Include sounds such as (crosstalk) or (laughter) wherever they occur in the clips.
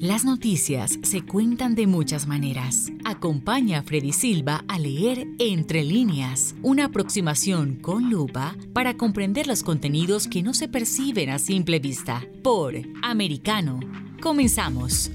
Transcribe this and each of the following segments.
Las noticias se cuentan de muchas maneras. Acompaña a Freddy Silva a leer Entre líneas, una aproximación con lupa para comprender los contenidos que no se perciben a simple vista. Por Americano. Comenzamos.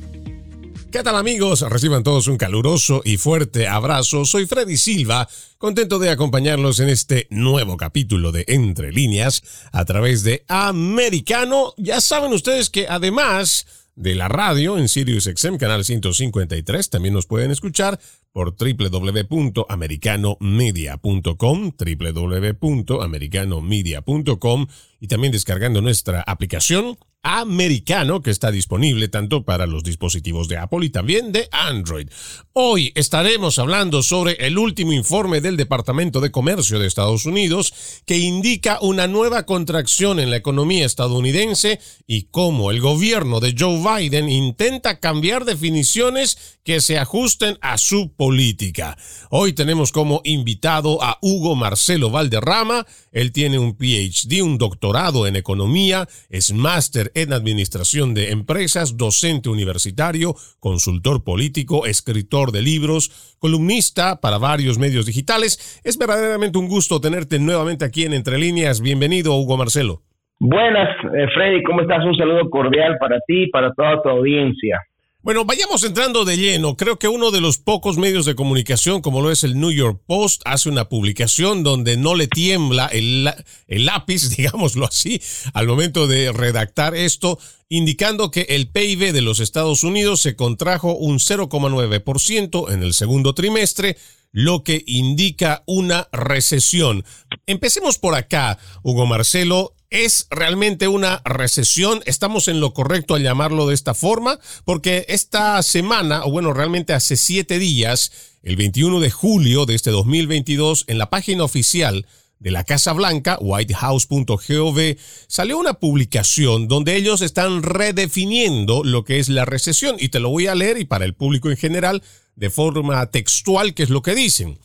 ¿Qué tal amigos? Reciban todos un caluroso y fuerte abrazo. Soy Freddy Silva, contento de acompañarlos en este nuevo capítulo de Entre líneas a través de Americano. Ya saben ustedes que además de la radio en Sirius XM, canal 153. También nos pueden escuchar por www.americanomedia.com, www.americanomedia.com y también descargando nuestra aplicación americano que está disponible tanto para los dispositivos de Apple y también de Android. Hoy estaremos hablando sobre el último informe del Departamento de Comercio de Estados Unidos que indica una nueva contracción en la economía estadounidense y cómo el gobierno de Joe Biden intenta cambiar definiciones que se ajusten a su política. Hoy tenemos como invitado a Hugo Marcelo Valderrama. Él tiene un PhD, un doctorado en economía, es máster en administración de empresas, docente universitario, consultor político, escritor de libros, columnista para varios medios digitales. Es verdaderamente un gusto tenerte nuevamente aquí en Entre Líneas. Bienvenido, Hugo Marcelo. Buenas, eh, Freddy, ¿cómo estás? Un saludo cordial para ti y para toda tu audiencia. Bueno, vayamos entrando de lleno. Creo que uno de los pocos medios de comunicación, como lo es el New York Post, hace una publicación donde no le tiembla el, lápiz, (laughs) digámoslo así, al momento de redactar esto, indicando que el PIB de los Estados Unidos se contrajo un 0,9% en el segundo trimestre, lo que indica una recesión. Empecemos por acá, Hugo Marcelo. ¿Es realmente una recesión? ¿Estamos en lo correcto al llamarlo de esta forma? Porque esta semana, o bueno, realmente hace siete días, el 21 de julio de este 2022, en la página oficial de la Casa Blanca, whitehouse.gov, salió una publicación donde ellos están redefiniendo lo que es la recesión. Y te lo voy a leer y para el público en general, de forma textual, que es lo que dicen.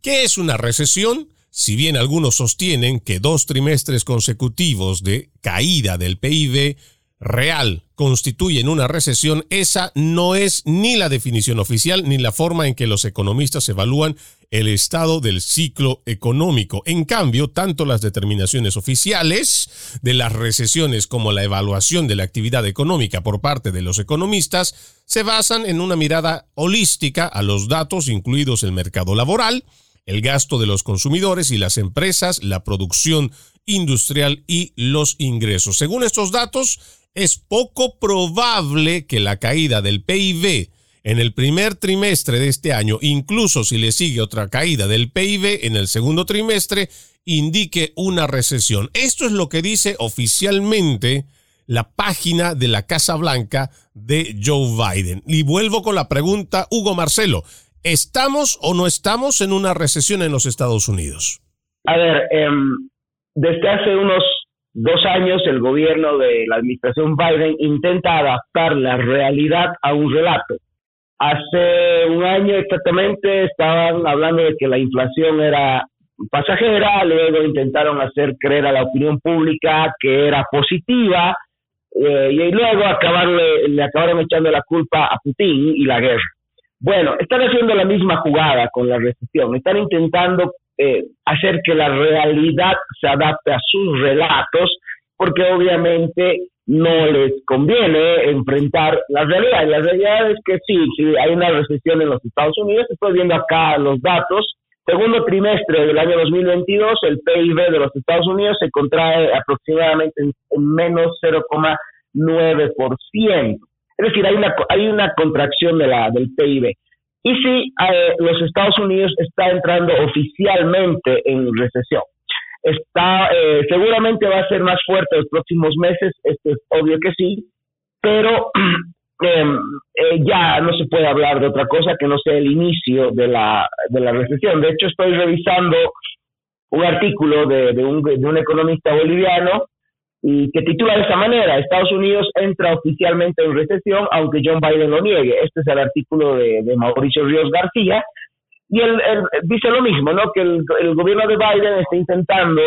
¿Qué es una recesión? Si bien algunos sostienen que dos trimestres consecutivos de caída del PIB real constituyen una recesión, esa no es ni la definición oficial ni la forma en que los economistas evalúan el estado del ciclo económico. En cambio, tanto las determinaciones oficiales de las recesiones como la evaluación de la actividad económica por parte de los economistas se basan en una mirada holística a los datos, incluidos el mercado laboral, el gasto de los consumidores y las empresas, la producción industrial y los ingresos. Según estos datos, es poco probable que la caída del PIB en el primer trimestre de este año, incluso si le sigue otra caída del PIB en el segundo trimestre, indique una recesión. Esto es lo que dice oficialmente la página de la Casa Blanca de Joe Biden. Y vuelvo con la pregunta, Hugo Marcelo, ¿Estamos o no estamos en una recesión en los Estados Unidos? A ver, em, desde hace unos dos años el gobierno de la administración Biden intenta adaptar la realidad a un relato. Hace un año exactamente estaban hablando de que la inflación era pasajera, luego intentaron hacer creer a la opinión pública que era positiva, eh, y luego acabarle, le acabaron echando la culpa a Putin y la guerra. Bueno, están haciendo la misma jugada con la recesión, están intentando eh, hacer que la realidad se adapte a sus relatos, porque obviamente no les conviene enfrentar la realidad. Y la realidad es que sí, sí, hay una recesión en los Estados Unidos, estoy viendo acá los datos, segundo trimestre del año 2022, el PIB de los Estados Unidos se contrae aproximadamente en, menos 0,9%. Es decir, hay una, hay una contracción de la, del PIB. Y sí, eh, los Estados Unidos está entrando oficialmente en recesión. Está, eh, seguramente va a ser más fuerte los próximos meses, esto es obvio que sí, pero em, (clears throat) eh, ya no se puede hablar de otra cosa que no sea el inicio de la, de la recesión. De hecho, estoy revisando un artículo de, un, de un economista boliviano y que titula de esta manera, Estados Unidos entra oficialmente en recesión, aunque John Biden lo niegue. Este es el artículo de, Mauricio Ríos García. Y él, dice lo mismo, ¿no? Que el, gobierno de Biden está intentando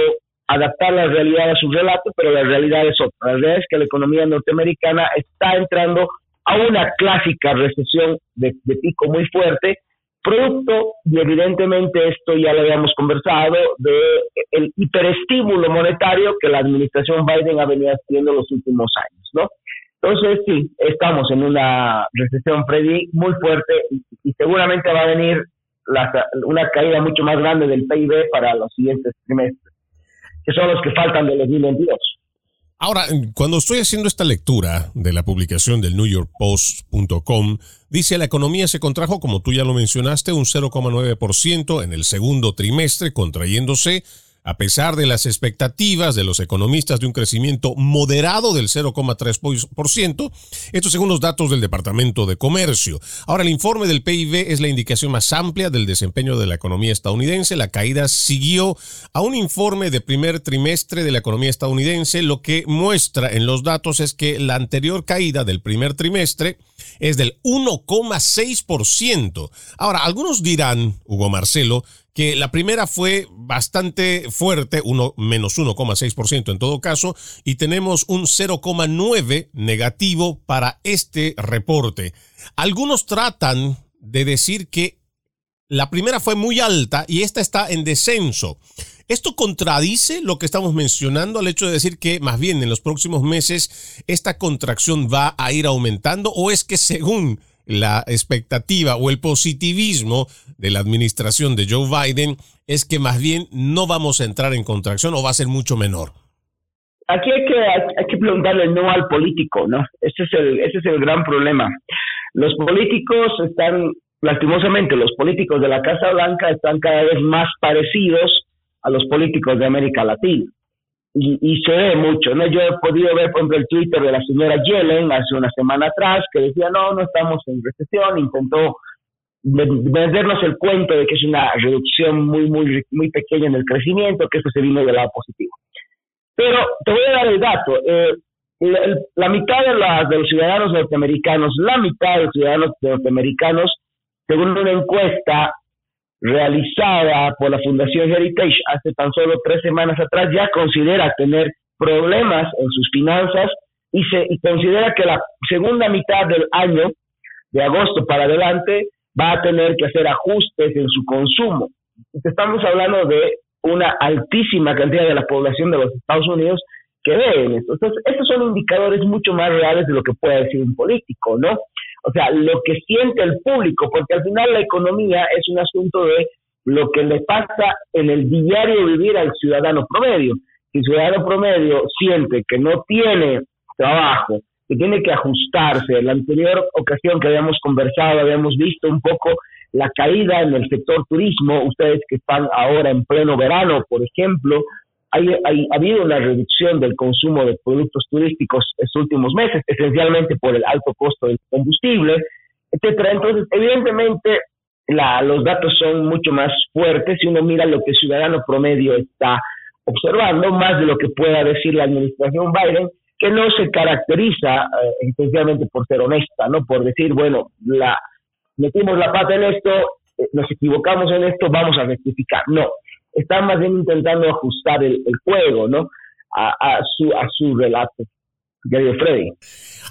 adaptar la realidad a su relato, pero la realidad es otra. La realidad es que la economía norteamericana está entrando a una clásica recesión de, pico muy fuerte, producto, y evidentemente esto ya lo habíamos conversado, de el hiperestímulo monetario que la administración Biden ha venido haciendo los últimos años, ¿no? Entonces, sí, estamos en una recesión, Freddy, muy fuerte y, seguramente va a venir una caída mucho más grande del PIB para los siguientes trimestres, que son los que faltan del 2022. Ahora, cuando estoy haciendo esta lectura de la publicación del New York Post.com, dice la economía se contrajo, como tú ya lo mencionaste, un 0,9% en el segundo trimestre, contrayéndose a pesar de las expectativas de los economistas de un crecimiento moderado del 0,3%, estos según los datos del Departamento de Comercio. Ahora, el informe del PIB es la indicación más amplia del desempeño de la economía estadounidense. La caída siguió a un informe de primer trimestre de la economía estadounidense. Lo que muestra en los datos es que la anterior caída del primer trimestre es del 1,6%. Ahora, algunos dirán, Hugo Marcelo, que la primera fue bastante fuerte, uno, menos 1,6% en todo caso, y tenemos un 0,9 negativo para este reporte. Algunos tratan de decir que la primera fue muy alta y esta está en descenso. ¿Esto contradice lo que estamos mencionando al hecho de decir que más bien en los próximos meses esta contracción va a ir aumentando o es que según la expectativa o el positivismo de la administración de Joe Biden es que más bien no vamos a entrar en contracción o va a ser mucho menor. Aquí hay que, hay que preguntarle no al político, ¿no? Ese es, el, ese es el gran problema. Los políticos están, lastimosamente, los políticos de la Casa Blanca están cada vez más parecidos a los políticos de América Latina y, se ve mucho, ¿no? Yo he podido ver, por ejemplo, el Twitter de la señora Yellen hace una semana atrás que decía, no, no estamos en recesión, intentó vendernos el cuento de que es una reducción muy, muy, muy pequeña en el crecimiento, que eso se vino del lado positivo. Pero te voy a dar el dato. Eh, la, mitad de, de los ciudadanos norteamericanos, la mitad de los ciudadanos norteamericanos, según una encuesta realizada por la Fundación Heritage hace tan solo tres semanas atrás ya considera tener problemas en sus finanzas y, se, considera que la segunda mitad del año, de agosto para adelante, va a tener que hacer ajustes en su consumo. Estamos hablando de una altísima cantidad de la población de los Estados Unidos que ve esto. Entonces, estos son indicadores mucho más reales de lo que puede decir un político, ¿no? O sea, lo que siente el público, porque al final la economía es un asunto de lo que le pasa en el diario vivir al ciudadano promedio. Si el ciudadano promedio siente que no tiene trabajo, que tiene que ajustarse, la anterior ocasión que habíamos conversado, habíamos visto un poco la caída en el sector turismo, ustedes que están ahora en pleno verano, por ejemplo, ha habido una reducción del consumo de productos turísticos estos últimos meses, esencialmente por el alto costo del combustible, etcétera. Entonces, evidentemente, los datos son mucho más fuertes si uno mira lo que el ciudadano promedio está observando, más de lo que pueda decir la administración Biden, que no se caracteriza eh, esencialmente por ser honesta, ¿no? Por decir, bueno, la metimos la pata en esto, eh, nos equivocamos en esto, vamos a rectificar. No, están más bien intentando ajustar el, juego, ¿no? A, su, a su relato. Freddy.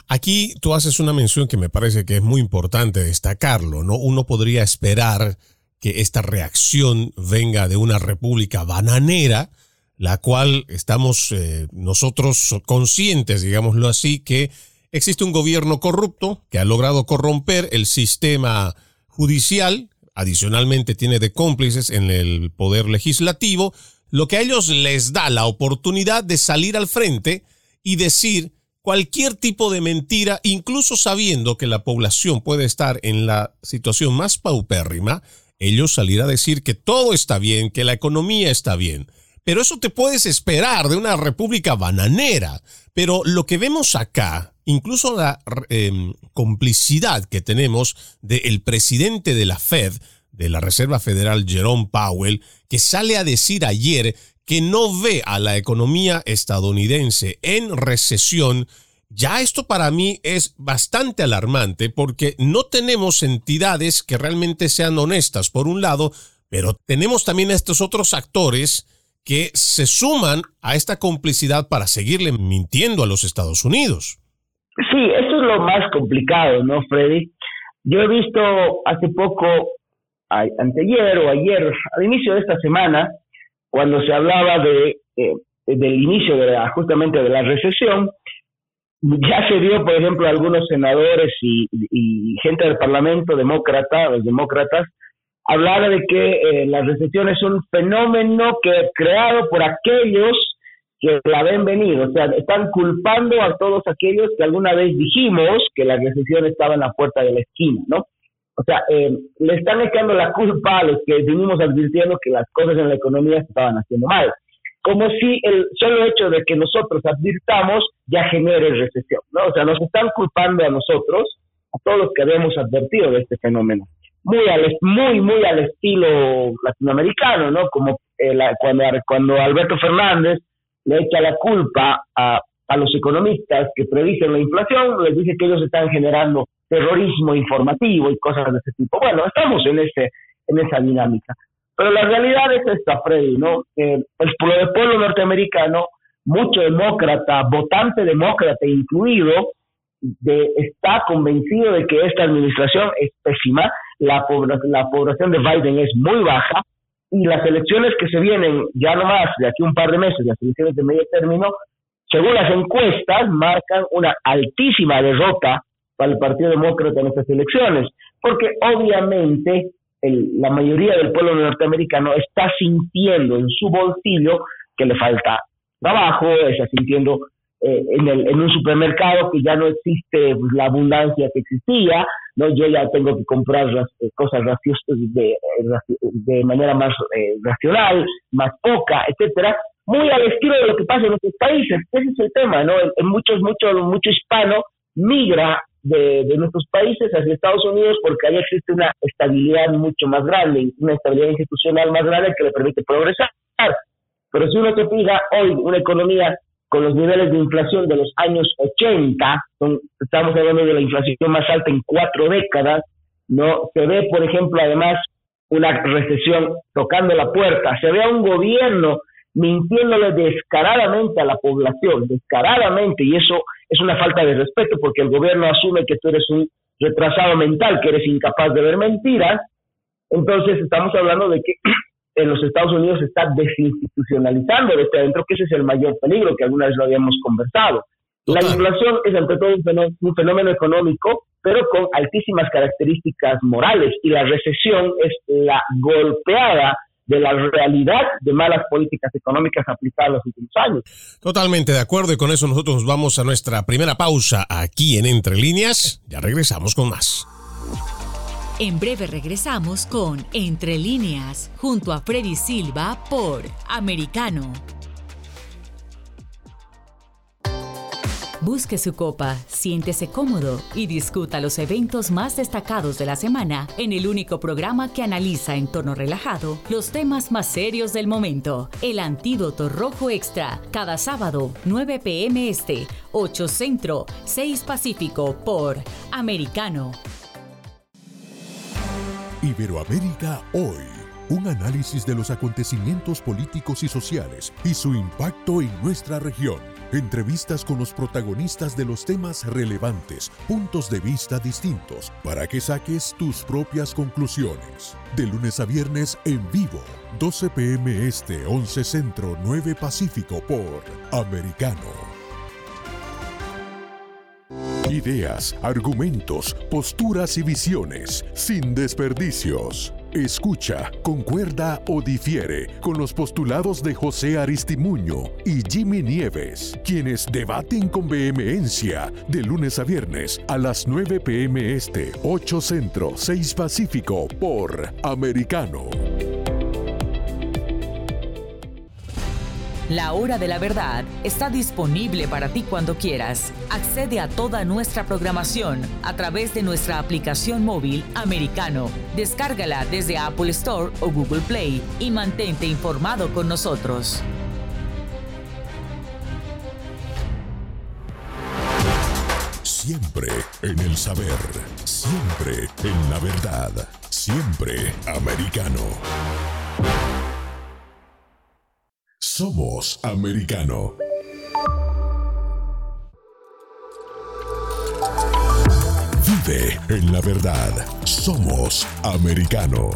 Aquí tú haces una mención que me parece que es muy importante destacarlo, ¿no? Uno podría esperar que esta reacción venga de una república bananera, la cual estamos eh, nosotros conscientes, digámoslo así, que existe un gobierno corrupto que ha logrado corromper el sistema judicial, adicionalmente tiene de cómplices en el poder legislativo, lo que a ellos les da la oportunidad de salir al frente y decir cualquier tipo de mentira, incluso sabiendo que la población puede estar en la situación más paupérrima, ellos salir a decir que todo está bien, que la economía está bien. Pero eso te puedes esperar de una república bananera. Pero lo que vemos acá incluso la em, complicidad que tenemos del presidente de la Fed, de la Reserva Federal, Jerome Powell, que sale a decir ayer que no ve a la economía estadounidense en recesión, ya esto para mí es bastante alarmante porque no tenemos entidades que realmente sean honestas, por un lado, pero tenemos también a estos otros actores que se suman a esta complicidad para seguirle mintiendo a los Estados Unidos. Sí, eso es lo más complicado, ¿no, Freddy? Yo he visto hace poco, anteayer o ayer, al inicio de esta semana, cuando se hablaba de eh, del inicio de justamente de la recesión, ya se vio, por ejemplo, algunos senadores y, gente del Parlamento demócrata, los demócratas, hablar de que eh, la recesión es un fenómeno que creado por aquellos que la ven venir, o sea, están culpando a todos aquellos que alguna vez dijimos que la recesión estaba en la puerta de la esquina, ¿no? O sea, eh, le están echando la culpa a los que vinimos advirtiendo que las cosas en la economía estaban haciendo mal como si el solo hecho de que nosotros advirtamos ya genere recesión, ¿no? O sea, nos están culpando a nosotros, a todos los que habíamos advertido de este fenómeno. Muy, al, muy, muy al estilo latinoamericano, ¿no? Como eh, cuando, cuando Alberto Fernández le echa la culpa a, a los economistas que predicen la inflación, les dice que ellos están generando terrorismo informativo y cosas de ese tipo. Bueno, estamos en, ese, en esa dinámica. Pero la realidad es esta, Freddy, ¿no? el, pueblo norteamericano, mucho demócrata, votante demócrata incluido, de, está convencido de que esta administración es pésima, la, la población de Biden es muy baja y las elecciones que se vienen ya nomás de aquí un par de meses, las elecciones de medio término, según las encuestas, marcan una altísima derrota para el Partido Demócrata en estas elecciones, porque obviamente la mayoría del pueblo norteamericano está sintiendo en su bolsillo que le falta trabajo, está sintiendo eh, en, el, en un supermercado que ya no existe pues, la abundancia que existía, no yo ya tengo que comprar eh, cosas de, de manera más eh, racional, más poca, etcétera, muy al estilo de lo que pasa en nuestros países. Ese es el tema, ¿no? En, muchos, mucho, mucho hispano migra de, nuestros países hacia Estados Unidos porque ahí existe una estabilidad mucho más grande, una estabilidad institucional más grande que le permite progresar. Pero si uno se fija hoy una economía con los niveles de inflación de los años 80, estamos hablando de la inflación más alta en cuatro décadas, no se ve, por ejemplo, además una recesión tocando la puerta, se ve a un gobierno mintiéndole descaradamente a la población, descaradamente, y eso es una falta de respeto porque el gobierno asume que tú eres un retrasado mental, que eres incapaz de ver mentiras, entonces estamos hablando de que (clears throat) en los Estados Unidos se está desinstitucionalizando desde adentro, que ese es el mayor peligro que alguna vez lo habíamos conversado. La inflación es ante todo un fenómeno económico, pero con altísimas características morales, y la recesión es la golpeada de la realidad de malas políticas económicas aplicadas en los últimos años. Totalmente de acuerdo y con eso nosotros nos vamos a nuestra primera pausa aquí en Entre Líneas. Ya regresamos con más. En breve regresamos con Entre Líneas junto a Freddy Silva por Americano. Busque su copa, siéntese cómodo y discuta los eventos más destacados de la semana en el único programa que analiza en tono relajado los temas más serios del momento. El Antídoto Rojo Extra, cada sábado, 9 pm este, 8 Centro, 6 Pacífico por Americano. Iberoamérica hoy. Un análisis de los acontecimientos políticos y sociales y su impacto en nuestra región entrevistas con los protagonistas de los temas relevantes, puntos de vista distintos, para que saques tus propias conclusiones. De lunes a viernes en vivo, 12 pm este, 11 centro, 9 pacífico por Americano. Ideas, argumentos, posturas y visiones, sin desperdicios. Escucha, concuerda o difiere con los postulados de José Aristimuño y Jimmy Nieves, quienes debaten con vehemencia de lunes a viernes a las 9 pm este, 8 centro, 6 pacífico por Americano. La hora de la verdad está disponible para ti cuando quieras. Accede a toda nuestra programación a través de nuestra aplicación móvil americano. Descárgala desde Apple Store o Google Play y mantente informado con nosotros. Siempre en el saber, siempre en la verdad, siempre americano. Somos americano. Vive en la verdad. Somos americano.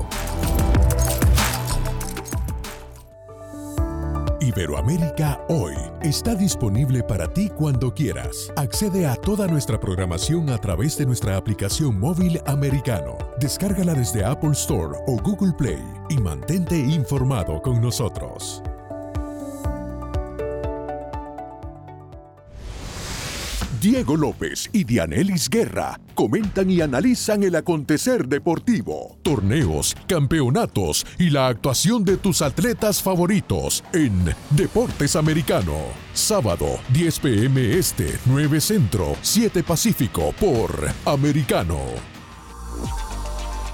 Iberoamérica Hoy está disponible para ti cuando quieras. Accede a toda nuestra programación a través de nuestra aplicación móvil americano. Descárgala desde Apple Store o Google Play y mantente informado con nosotros. Diego López y Dianelis Guerra comentan y analizan el acontecer deportivo, torneos, campeonatos y la actuación de tus atletas favoritos en Deportes Americano. Sábado, 10 pm este, 9 Centro, 7 Pacífico por Americano.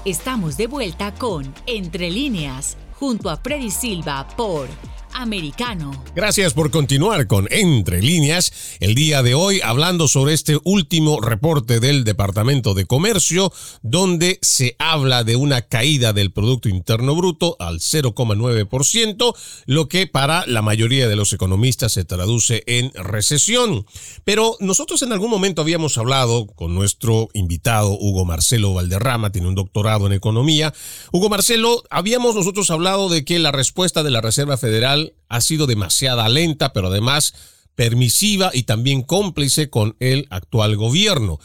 Estamos de vuelta con Entre líneas, junto a Freddy Silva por americano. Gracias por continuar con Entre líneas. El día de hoy hablando sobre este último reporte del Departamento de Comercio, donde se habla de una caída del Producto Interno Bruto al 0,9%, lo que para la mayoría de los economistas se traduce en recesión. Pero nosotros en algún momento habíamos hablado con nuestro invitado Hugo Marcelo Valderrama, tiene un doctorado en economía. Hugo Marcelo, habíamos nosotros hablado de que la respuesta de la Reserva Federal ha sido demasiada lenta, pero además permisiva y también cómplice con el actual gobierno.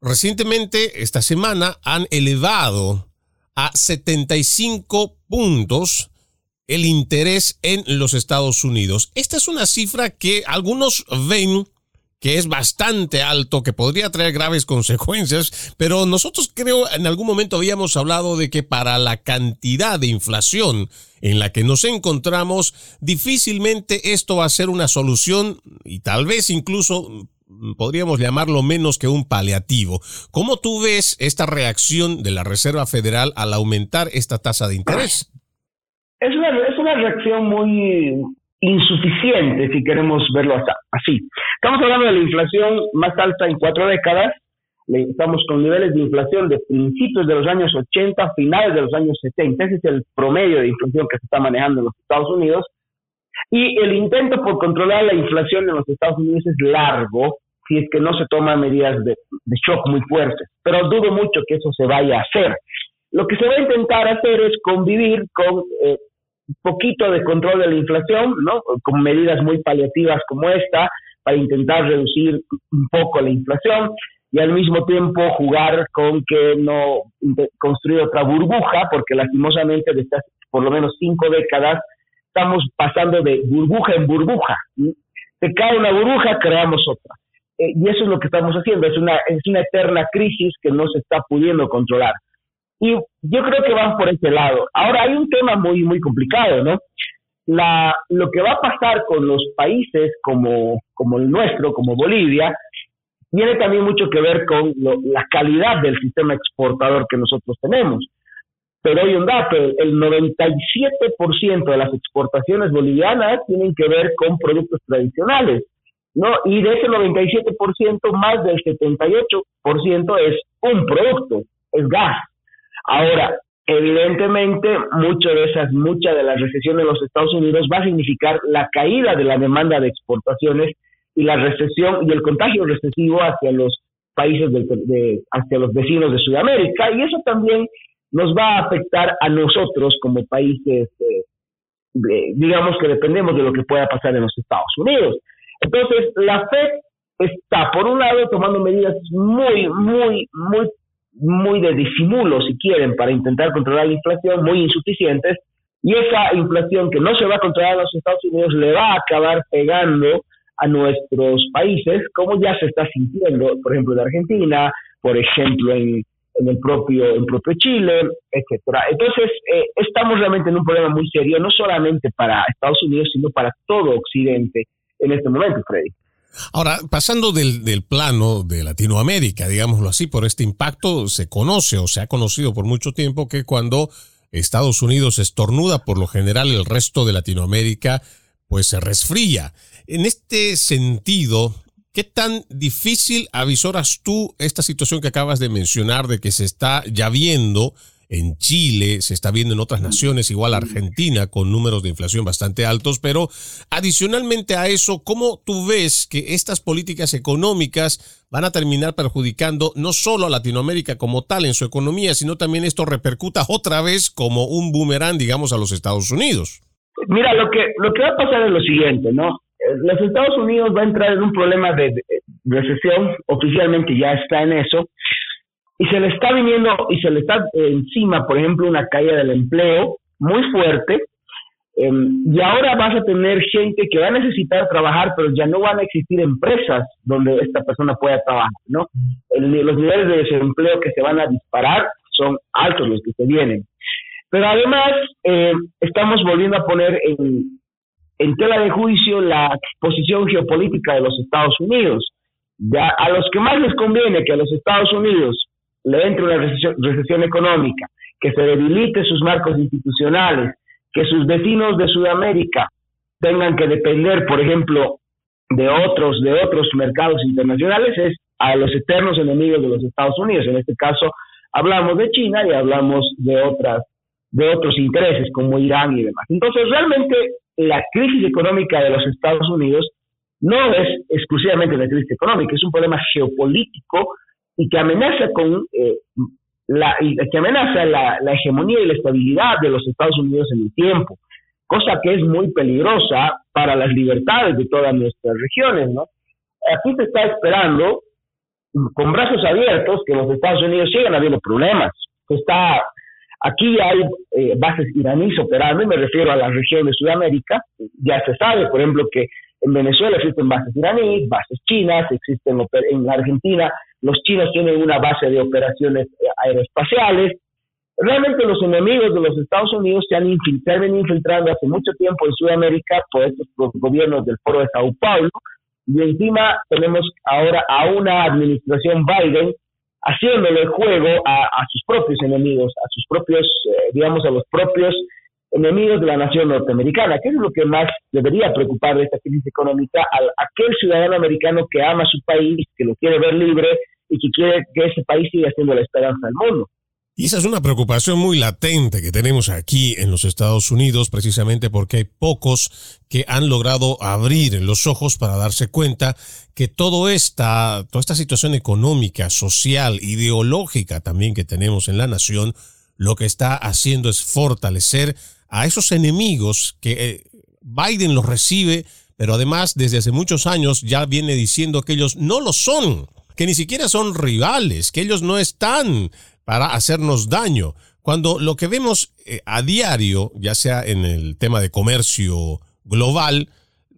Recientemente, esta semana, han elevado a 75 puntos el interés en los Estados Unidos. Esta es una cifra que algunos ven que es bastante alto, que podría traer graves (laughs) consecuencias, pero nosotros creo en algún momento habíamos hablado de que para la cantidad de inflación en la que nos encontramos, difícilmente esto va a ser una solución y tal vez incluso podríamos llamarlo menos que un paliativo. ¿Cómo tú ves esta reacción de la Reserva Federal al aumentar esta tasa de interés? Es una, es una reacción muy, insuficiente si queremos verlo así. Estamos hablando de la inflación más alta en cuatro décadas, estamos con niveles de inflación de principios de los años 80, finales de los años 70, ese es el promedio de inflación que se está manejando en los Estados Unidos, y el intento por controlar la inflación en los Estados Unidos es largo si es que no se toman medidas de, shock muy fuertes, pero dudo mucho que eso se vaya a hacer. Lo que se va a intentar hacer es convivir con eh, poquito de control de la inflación, ¿no? Con medidas muy paliativas como esta, para intentar reducir un poco la inflación y al mismo tiempo jugar con que no construir otra burbuja, porque lastimosamente de estas por lo menos cinco décadas estamos pasando de burbuja en burbuja. Se cae una burbuja, creamos otra. Eh, y eso es lo que estamos haciendo, es una, es una eterna crisis que no se está pudiendo controlar. Y yo creo que van por ese lado. Ahora hay un tema muy, muy complicado, ¿no? La, lo que va a pasar con los países como, como el nuestro, como Bolivia, tiene también mucho que ver con la calidad del sistema exportador que nosotros tenemos. Pero hay un dato, el 97% de las exportaciones bolivianas tienen que ver con productos tradicionales, ¿no? Y de ese 97%, más del 78% es un producto, es gas. Ahora, evidentemente, mucho de esas, mucha de la recesión de los Estados Unidos va a significar la caída de la demanda de exportaciones y la recesión y el contagio recesivo hacia los países de, hacia los vecinos de Sudamérica y eso también nos va a afectar a nosotros como países eh, digamos que dependemos de lo que pueda pasar en los Estados Unidos. Entonces la Fed está por un lado tomando medidas muy muy muy muy de disimulo, si quieren, para intentar controlar la inflación, muy insuficientes, y esa inflación que no se va a controlar en los Estados Unidos le va a acabar pegando a nuestros países, como ya se está sintiendo, por ejemplo, en Argentina, por ejemplo, en, el propio en propio Chile, etcétera. Entonces, eh, estamos realmente en un problema muy serio, no solamente para Estados Unidos, sino para todo Occidente en este momento, Freddy. Ahora, pasando del, del, plano de Latinoamérica, digámoslo así, por este impacto, se conoce o se ha conocido por mucho tiempo que cuando Estados Unidos estornuda, por lo general el resto de Latinoamérica pues se resfría. En este sentido, ¿qué tan difícil avisoras tú esta situación que acabas de mencionar de que se está ya viendo en Chile, se está viendo en otras naciones, igual Argentina, con números de inflación bastante altos, pero adicionalmente a eso, ¿cómo tú ves que estas políticas económicas van a terminar perjudicando no solo a Latinoamérica como tal en su economía, sino también esto repercuta otra vez como un boomerang, digamos, a los Estados Unidos? Mira, lo que, lo que va a pasar es lo siguiente, ¿no? Eh, los Estados Unidos va a entrar en un problema de recesión, oficialmente ya está en eso, y se le está viniendo y se le está encima, por ejemplo, una caída del empleo muy fuerte. Em, y ahora vas a tener gente que va a necesitar trabajar, pero ya no van a existir empresas donde esta persona pueda trabajar, ¿no? los niveles de desempleo que se van a disparar son altos los que se vienen. Pero además, eh, estamos volviendo a poner en, en tela de juicio la posición geopolítica de los Estados Unidos. Ya a los que más les conviene que a los Estados Unidos le entre una recesión, económica, que se debilite sus marcos institucionales, que sus vecinos de Sudamérica tengan que depender, por ejemplo, de otros, de otros mercados internacionales, es a los eternos enemigos de los Estados Unidos. En este caso, hablamos de China y hablamos de otras, de otros intereses como Irán y demás. Entonces, realmente la crisis económica de los Estados Unidos no es exclusivamente la crisis económica, es un problema geopolítico y que amenaza con eh, la, que amenaza la, hegemonía y la estabilidad de los Estados Unidos en el tiempo, cosa que es muy peligrosa para las libertades de todas nuestras regiones, ¿no? Aquí se está esperando con brazos abiertos que los Estados Unidos sigan habiendo problemas. Está aquí hay eh, bases iraníes operando, y me refiero a la región de Sudamérica. Ya se sabe, por ejemplo, que en Venezuela existen bases iraníes, bases chinas, existen en Argentina los chinos tienen una base de operaciones eh, aeroespaciales. Realmente los enemigos de los Estados Unidos se han infiltrado, infiltrando hace mucho tiempo en Sudamérica por estos gobiernos del Foro de Sao Paulo. Y encima tenemos ahora a una administración Biden haciéndole juego a, sus propios enemigos, a sus propios, eh, digamos, a los propios enemigos de la nación norteamericana, que es lo que más debería preocupar de esta crisis económica a aquel ciudadano americano que ama su país, que lo quiere ver libre y que quiere que ese país siga siendo la esperanza del mundo. Y esa es una preocupación muy latente que tenemos aquí en los Estados Unidos, precisamente porque hay pocos que han logrado abrir los ojos para darse cuenta que todo esta, toda esta situación económica, social, ideológica también que tenemos en la nación, lo que está haciendo es fortalecer a esos enemigos que eh, Biden los recibe, pero además desde hace muchos años ya viene diciendo que ellos no lo son, que ni siquiera son rivales, que ellos no están para hacernos daño. Cuando lo que vemos eh, a diario, ya sea en el tema de comercio global,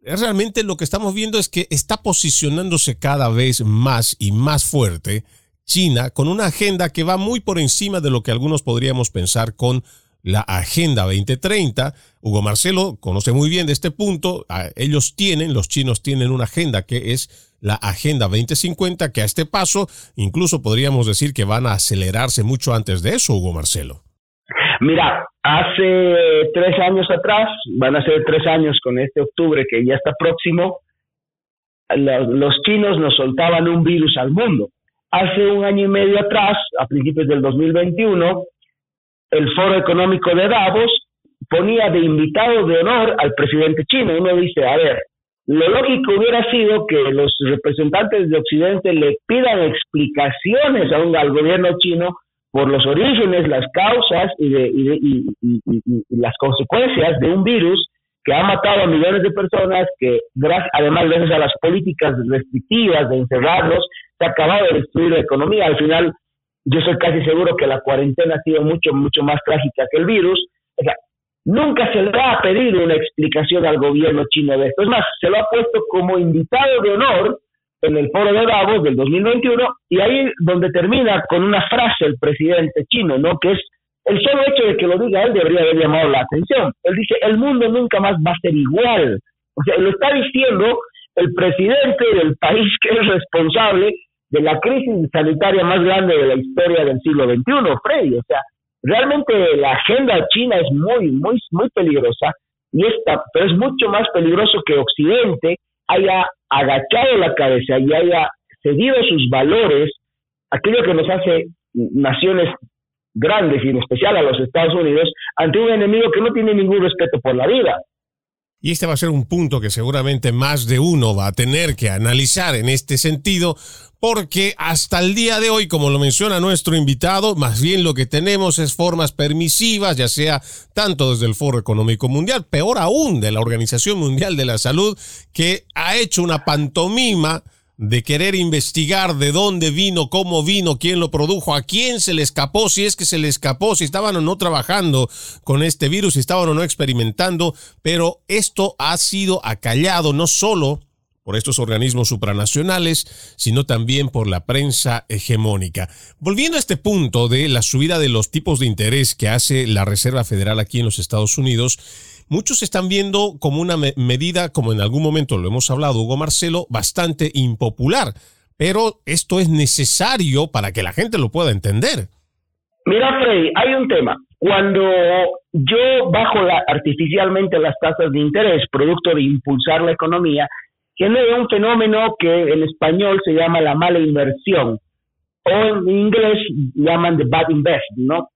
realmente lo que estamos viendo es que está posicionándose cada vez más y más fuerte China con una agenda que va muy por encima de lo que algunos podríamos pensar con la Agenda 2030. Hugo Marcelo conoce muy bien de este punto. Ah, ellos tienen, los chinos tienen una agenda que es la Agenda 2050, que a este paso incluso podríamos decir que van a acelerarse mucho antes de eso, Hugo Marcelo. Mira, hace tres años atrás, van a ser tres años con este octubre que ya está próximo, los chinos nos soltaban un virus al mundo. Hace un año y medio atrás, a principios del 2021, el Foro Económico de Davos ponía de invitado de honor al presidente chino. Uno dice, a ver, lo lógico hubiera sido que los representantes de Occidente le pidan explicaciones a un, al gobierno chino por los orígenes, las causas y, de, y, las consecuencias de un virus que ha matado a millones de personas, que además gracias a las políticas restrictivas de encerrarlos, se ha acabado de destruir la economía. Al final, yo soy casi seguro que la cuarentena ha sido mucho, mucho más trágica que el virus. Nunca se le ha pedido una explicación al gobierno chino de esto. Es más, se lo ha puesto como invitado de honor en el foro de Davos del 2021 y ahí donde termina con una frase el presidente chino, ¿no? Que es el solo hecho de que lo diga él debería haber llamado la atención. Él dice, el mundo nunca más va a ser igual. O sea, lo está diciendo el presidente del país que es responsable de la crisis sanitaria más grande de la historia del siglo XXI, Freddy. O sea, realmente la agenda china es muy, muy, muy peligrosa, y esta, pero es mucho más peligroso que Occidente haya agachado la cabeza y haya cedido sus valores, aquello que nos hace naciones grandes y en especial a los Estados Unidos ante un enemigo que no tiene ningún respeto por la vida. Y este va a ser un punto que seguramente más de uno va a tener que analizar en este sentido, porque hasta el día de hoy, como lo menciona nuestro invitado, más bien lo que tenemos es formas permisivas, ya sea tanto desde el Foro Económico Mundial, peor aún de la Organización Mundial de la Salud, que ha hecho una pantomima de querer investigar de dónde vino, cómo vino, quién lo produjo, a quién se le escapó, si es que se le escapó, si estaban o no trabajando con este virus, si estaban o no experimentando, pero esto ha sido acallado no solo por estos organismos supranacionales, sino también por la prensa hegemónica. Volviendo a este punto de la subida de los tipos de interés que hace la Reserva Federal aquí en los Estados Unidos, muchos están viendo como una medida, como en algún momento lo hemos hablado, Hugo Marcelo, bastante impopular. Pero esto es necesario para que la gente lo pueda entender. Mira, Freddy, hay un tema. Cuando yo bajo artificialmente las tasas de interés, producto de impulsar la economía, genera un fenómeno que en español se llama la mala inversión, o en inglés llaman the bad investment, ¿no?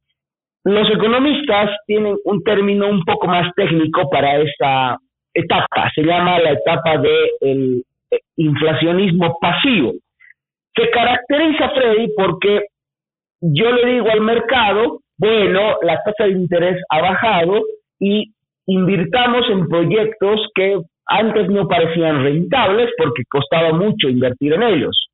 Los economistas tienen un término un poco más técnico para esta etapa, se llama la etapa del eh, inflacionismo pasivo. Se caracteriza, Freddy, porque yo le digo al mercado, bueno, la tasa de interés ha bajado y invirtamos en proyectos que antes no parecían rentables porque costaba mucho invertir en ellos.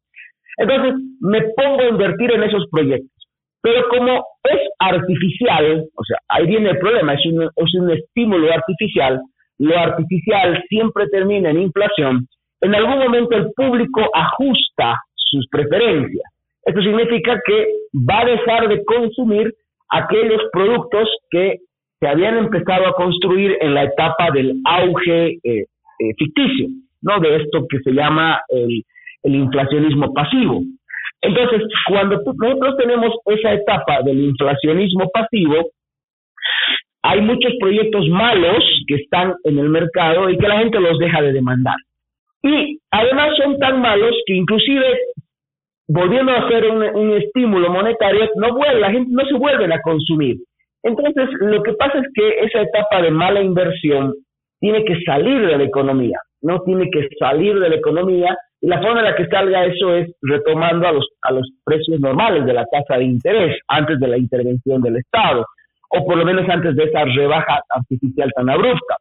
Entonces me pongo a invertir en esos proyectos. Pero como es artificial, o sea, ahí viene el problema, es un, es un estímulo artificial, lo artificial siempre termina en inflación, en algún momento el público ajusta sus preferencias. Esto significa que va a dejar de consumir aquellos productos que se habían empezado a construir en la etapa del auge eh, eh, ficticio, ¿no? De esto que se llama el, el inflacionismo pasivo. Entonces, cuando nosotros tenemos esa etapa del inflacionismo pasivo, hay muchos proyectos malos que están en el mercado y que la gente los deja de demandar. Y además son tan malos que inclusive volviendo a hacer un, estímulo monetario, no vuelve, la gente no se vuelve a consumir. Entonces, lo que pasa es que esa etapa de mala inversión tiene que salir de la economía, no tiene que salir de la economía la forma en la que salga eso es retomando a los, a los precios normales de la tasa de interés antes de la intervención del Estado, o por lo menos antes de esa rebaja artificial tan abrupta.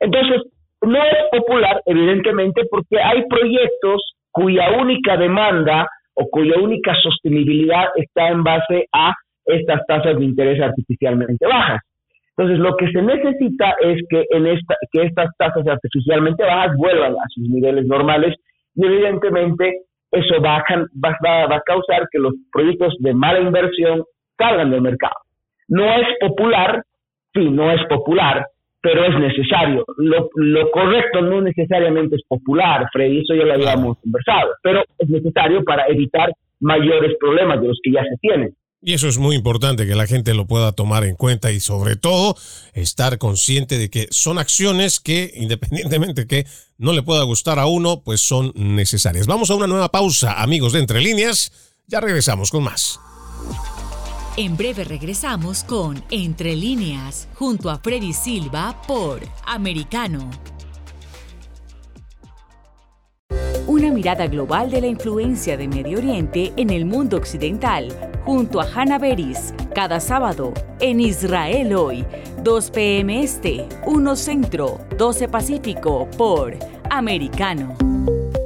Entonces, no es popular, evidentemente, porque hay proyectos cuya única demanda o cuya única sostenibilidad está en base a estas tasas de interés artificialmente bajas. Entonces, lo que se necesita es que, en esta, que estas tasas artificialmente bajas vuelvan a sus niveles normales y evidentemente eso va a, causar que los proyectos de mala inversión salgan del mercado. No es popular, sí, no es popular, pero es necesario. Lo, lo, correcto no necesariamente es popular, Freddy, eso ya lo habíamos conversado, pero es necesario para evitar mayores problemas de los que ya se tienen. Y eso es muy importante que la gente lo pueda tomar en cuenta y sobre todo estar consciente de que son acciones que (laughs) independientemente que no le pueda gustar a uno, pues son necesarias. Vamos a una nueva pausa, amigos de Entre Líneas. Ya regresamos con más. En breve regresamos con Entre Líneas junto a Freddy Silva por Americano. Una mirada global de la influencia de Medio Oriente en el mundo occidental, junto a Hannah Beris, cada sábado en Israel hoy, 2 p.m. Este, 1 Centro, 12 Pacífico, por Americano.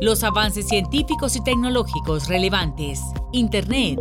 Los avances científicos y tecnológicos relevantes, Internet,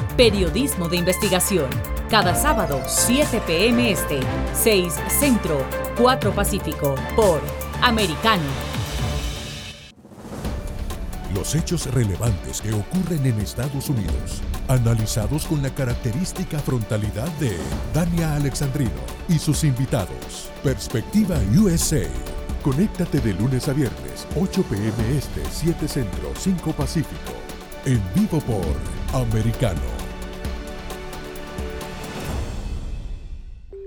Periodismo de investigación. Cada sábado, 7 p.m. Este, 6 Centro, 4 Pacífico, por Americano. Los hechos relevantes que ocurren en Estados Unidos, analizados con la característica frontalidad de Dania Alexandrino y sus invitados. Perspectiva USA. Conéctate de lunes a viernes, 8 pm este, 7 centro, 5 pacífico. En vivo por Americano.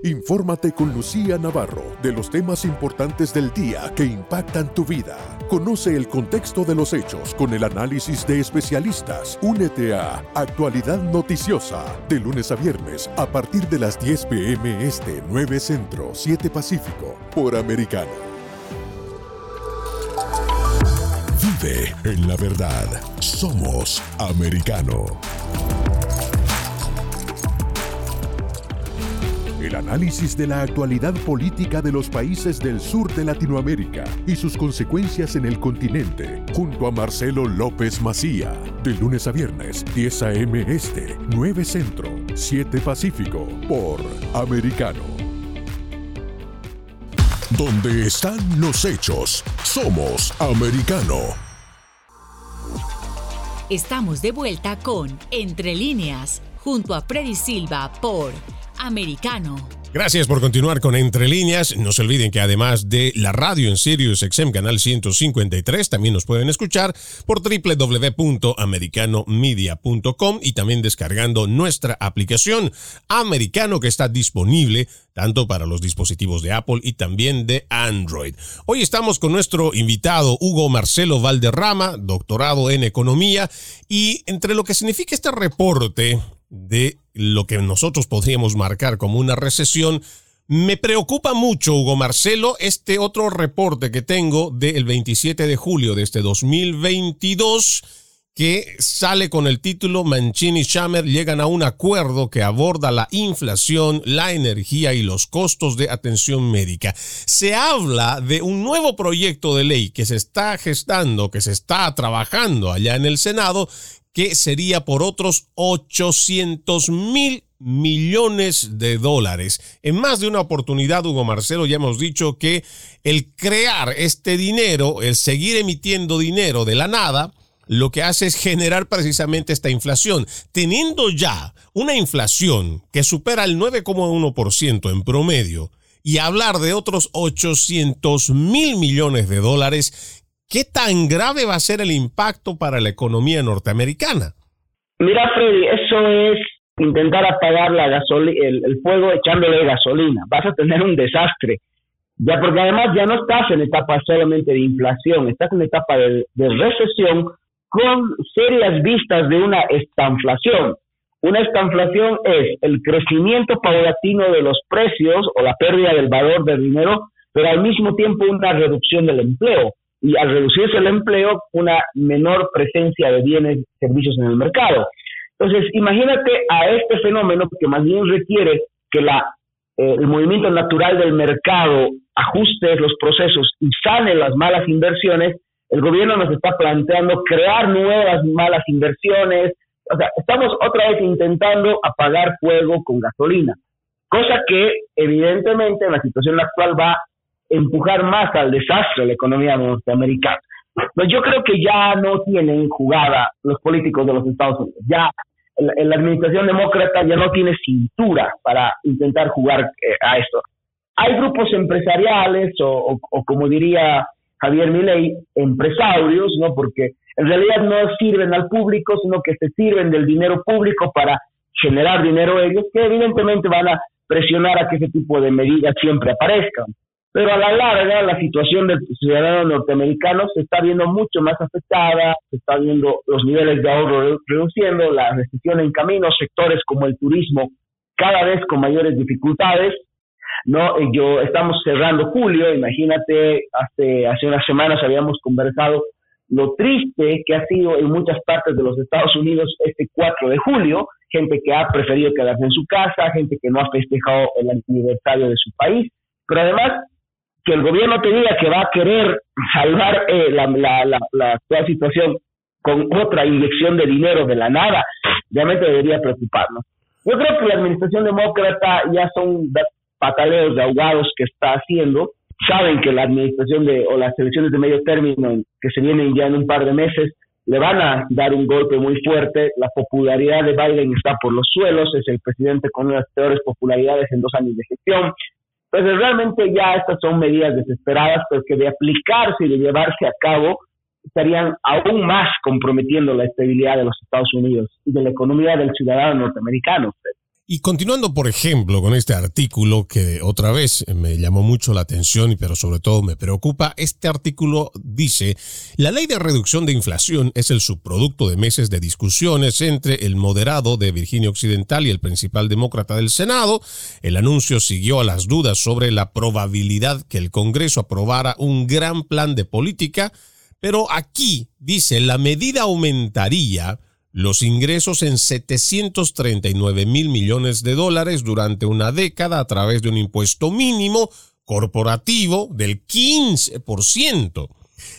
Infórmate con Lucía Navarro de los temas importantes del día que impactan tu vida. Conoce el contexto de los hechos con el análisis de especialistas. Únete a Actualidad Noticiosa de lunes a viernes a partir de las 10 pm este 9 Centro 7 Pacífico por Americano. Vive en la verdad. Somos americano. El análisis de la actualidad política de los países del sur de Latinoamérica y sus consecuencias en el continente, junto a Marcelo López Macía, de lunes a viernes, 10 a.m. Este, 9 Centro, 7 Pacífico, por Americano. Donde están los hechos, somos Americano. Estamos de vuelta con Entre líneas, junto a Freddy Silva por americano. Gracias por continuar con Entre Líneas. No se olviden que además de la radio en Sirius XM Canal 153, también nos pueden escuchar por www.americanomedia.com y también descargando nuestra aplicación Americano que está disponible tanto para los dispositivos de Apple y también de Android. Hoy estamos con nuestro invitado Hugo Marcelo Valderrama, doctorado en economía, y entre lo que significa este reporte de lo que nosotros podríamos marcar como una recesión. Me preocupa mucho, Hugo Marcelo, este otro reporte que tengo del 27 de julio de este 2022 que sale con el título Mancini y Schamer llegan a un acuerdo que aborda la inflación, la energía y los costos de atención médica. Se habla de un nuevo proyecto de ley que se está gestando, que se está trabajando allá en el Senado, que sería por otros 800 mil millones de dólares. En más de una oportunidad, Hugo Marcelo, ya hemos dicho que el crear este dinero, el seguir emitiendo dinero de la nada, lo que hace es generar precisamente esta inflación. Teniendo ya una inflación que supera el 9,1% en promedio y hablar de otros 800 mil millones de dólares, ¿Qué tan grave va a ser el impacto para la economía norteamericana? Mira, Freddy, eso es intentar apagar la el, el, fuego echándole gasolina. Vas a tener un desastre. Ya porque además ya no estás en etapa solamente de inflación, estás en etapa de, de recesión con serias vistas de una estanflación. Una estanflación es el crecimiento paulatino de los precios o la pérdida del valor del dinero, pero al mismo tiempo una reducción del empleo y al reducirse el empleo, una menor presencia de bienes y servicios en el mercado. Entonces, imagínate a este fenómeno que más bien requiere que la, eh, el movimiento natural del mercado ajuste los procesos y sane las malas inversiones, el gobierno nos está planteando crear nuevas malas inversiones, o sea, estamos otra vez intentando apagar fuego con gasolina, cosa que evidentemente en la situación actual va empujar más al desastre la economía norteamericana. Pues yo creo que ya no tienen jugada los políticos de los Estados Unidos. Ya la, administración demócrata ya no tiene cintura para intentar jugar eh, a esto. Hay grupos empresariales o, como diría Javier Milei, empresarios, ¿no? Porque en realidad no sirven al público, sino que se sirven del dinero público para generar dinero ellos, que evidentemente van a presionar a que ese tipo de medidas siempre aparezcan. Pero a la larga, la situación del ciudadano norteamericano se está viendo mucho más afectada, se está viendo los niveles de ahorro reduciendo, la recesión en camino, sectores como el turismo cada vez con mayores dificultades. No, yo estamos cerrando julio, imagínate, hace hace unas semanas habíamos conversado lo triste que ha sido en muchas partes de los Estados Unidos este 4 de julio, gente que ha preferido quedarse en su casa, gente que no ha festejado el aniversario de su país, pero además que el gobierno te diga que va a querer salvar eh, la, la, la, actual situación con otra inyección de dinero de la nada, realmente debería preocuparnos. Yo creo que la administración demócrata ya son pataleos de ahogados que está haciendo. Saben que la administración de o las elecciones de medio término que se vienen ya en un par de meses le van a dar un golpe muy fuerte. La popularidad de Biden está por los suelos, es el presidente con las peores popularidades en dos años de gestión. Entonces, realmente ya estas son medidas desesperadas, pero que de aplicarse y de llevarse a cabo estarían aún más comprometiendo la estabilidad de los Estados Unidos y de la economía del ciudadano norteamericano. Y continuando, por ejemplo, con este artículo que otra vez me llamó mucho la atención, pero sobre todo me preocupa, este artículo dice, la ley de reducción de inflación es el subproducto de meses de discusiones entre el moderado de Virginia Occidental y el principal demócrata del Senado. El anuncio siguió a las dudas sobre la probabilidad que el Congreso aprobara un gran plan de política, pero aquí dice, la medida aumentaría los ingresos en 739 mil millones de dólares durante una década a través de un impuesto mínimo corporativo del 15%.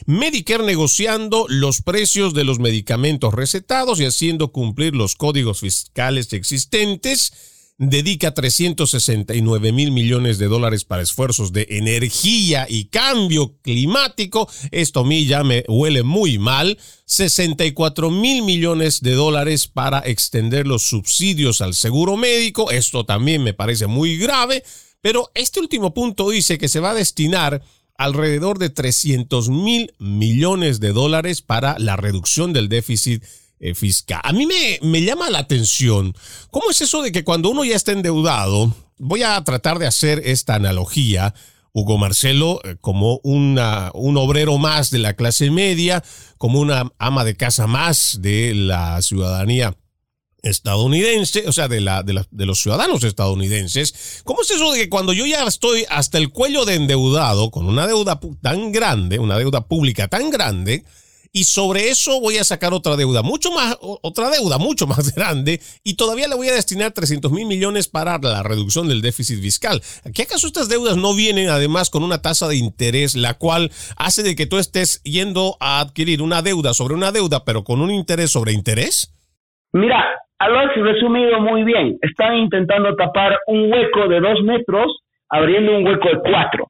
Medicare negociando los precios de los medicamentos recetados y haciendo cumplir los códigos fiscales existentes dedica 369 mil millones de dólares para esfuerzos de energía y cambio climático. Esto a mí ya me huele muy mal. 64 mil millones de dólares para extender los subsidios al seguro médico. Esto también me parece muy grave. Pero este último punto dice que se va a destinar alrededor de 300 mil millones de dólares para la reducción del déficit eh, fiscal. A mí me, me llama la atención, ¿cómo es eso de que cuando uno ya está endeudado, voy a tratar de hacer esta analogía, Hugo Marcelo, eh, como una, un obrero más de la clase media, como una ama de casa más de la ciudadanía estadounidense, o sea, de, la, de, de, los ciudadanos estadounidenses. ¿Cómo es eso de que cuando yo ya estoy hasta el cuello de endeudado, con una deuda tan grande, una deuda pública tan grande, y sobre eso voy a sacar otra deuda, mucho más, otra deuda mucho (laughs) más grande y todavía le voy a destinar 300 mil millones para la reducción del déficit fiscal. ¿Qué acaso estas deudas no vienen además con una tasa de interés la cual hace de que tú estés yendo a adquirir una deuda sobre una deuda pero con un interés sobre interés? Mira, lo has resumido muy bien. Están intentando tapar un hueco de dos metros abriendo un hueco de cuatro.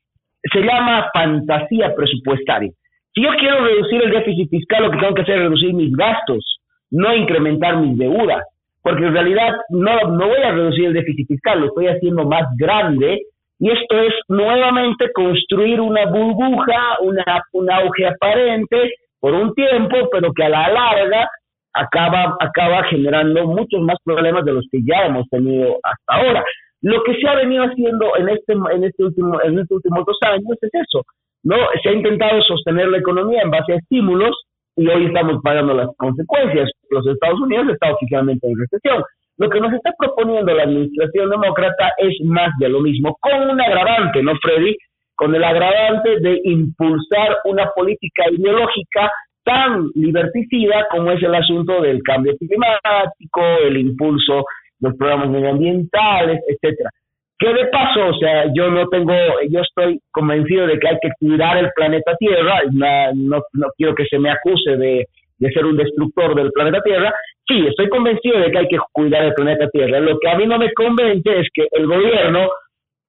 Se llama fantasía presupuestaria. Si yo quiero reducir el déficit fiscal, lo que tengo que hacer es reducir mis gastos, no incrementar mis deudas, porque en realidad no, voy a reducir el déficit fiscal, lo estoy haciendo más grande y esto es nuevamente construir una burbuja, una, un auge aparente por un tiempo, pero que a la larga acaba, acaba generando muchos más problemas de los que ya hemos tenido hasta ahora. Lo que se ha venido haciendo en este, en este último, en estos últimos dos años es eso, ¿no? Se ha intentado sostener la economía en base a estímulos y hoy estamos pagando las consecuencias. Los Estados Unidos están oficialmente en recesión. Lo que nos está proponiendo la administración demócrata es más de lo mismo, con un agravante, ¿no, Freddy? Con el agravante de impulsar una política ideológica tan liberticida como es el asunto del cambio climático, el impulso de los programas medioambientales, etcétera. ¿Qué de paso, o sea, yo no tengo, yo estoy convencido de que hay que cuidar el planeta Tierra, no, no, quiero que se me acuse de, de ser un destructor del planeta Tierra, sí, estoy convencido de que hay que cuidar el planeta Tierra. Lo que a mí no me convence es que el gobierno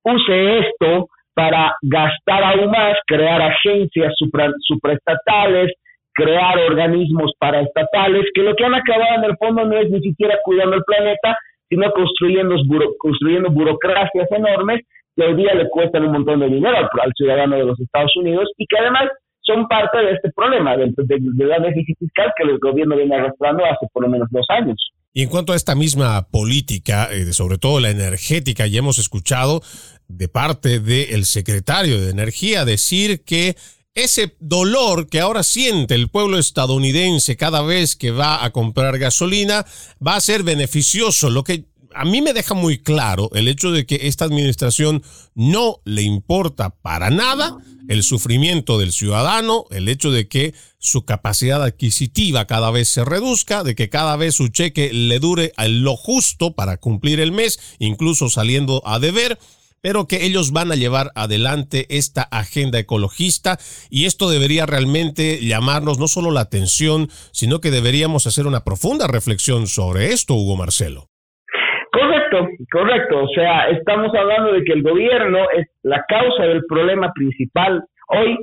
use esto para gastar aún más, crear agencias supra, supraestatales, crear organismos paraestatales, que lo que han acabado en el fondo no es ni siquiera cuidando el planeta, sino construyendo, construyendo burocracias enormes que hoy día le cuestan un montón de dinero al, ciudadano de los Estados Unidos y que además son parte de este problema del, déficit fiscal que el gobierno viene arrastrando hace por lo menos dos años. Y en cuanto a esta misma política, eh, sobre todo la energética, ya hemos escuchado de parte del secretario de Energía decir que ese dolor que ahora siente el pueblo estadounidense cada vez que va a comprar gasolina va a ser beneficioso. Lo que a mí me deja muy claro el hecho de que esta administración no le importa para nada el sufrimiento del ciudadano, el hecho de que su capacidad adquisitiva cada vez se reduzca, de que cada vez su cheque le dure lo justo para cumplir el mes, incluso saliendo a deber pero que ellos van a llevar adelante esta agenda ecologista y esto debería realmente llamarnos no solo la atención, sino que deberíamos hacer una profunda reflexión sobre esto, Hugo Marcelo. Correcto, correcto. O sea, estamos hablando de que el gobierno es la causa del problema principal hoy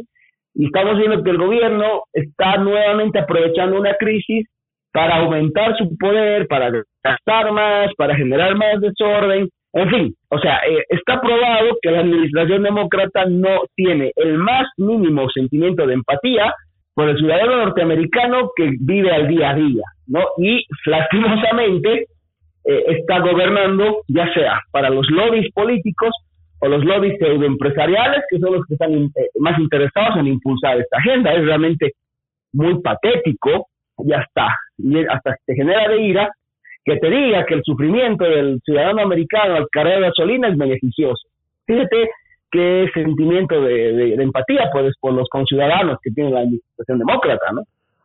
y estamos viendo que el gobierno está nuevamente aprovechando una crisis para aumentar su poder, para gastar más, para generar más desorden. En fin, o sea, eh, está probado que la administración demócrata no tiene el más mínimo sentimiento de empatía por el ciudadano norteamericano que vive al día a día, ¿no? Y lastimosamente eh, está gobernando ya sea para los lobbies políticos o los lobbies pseudoempresariales, que son los que están eh, más interesados en impulsar esta agenda. Es realmente muy patético, ya está, y hasta te genera de ira que te diga que el sufrimiento del ciudadano americano al cargar gasolina es beneficioso. Fíjate qué sentimiento de, empatía puedes por los conciudadanos que tienen la administración demócrata, ¿no?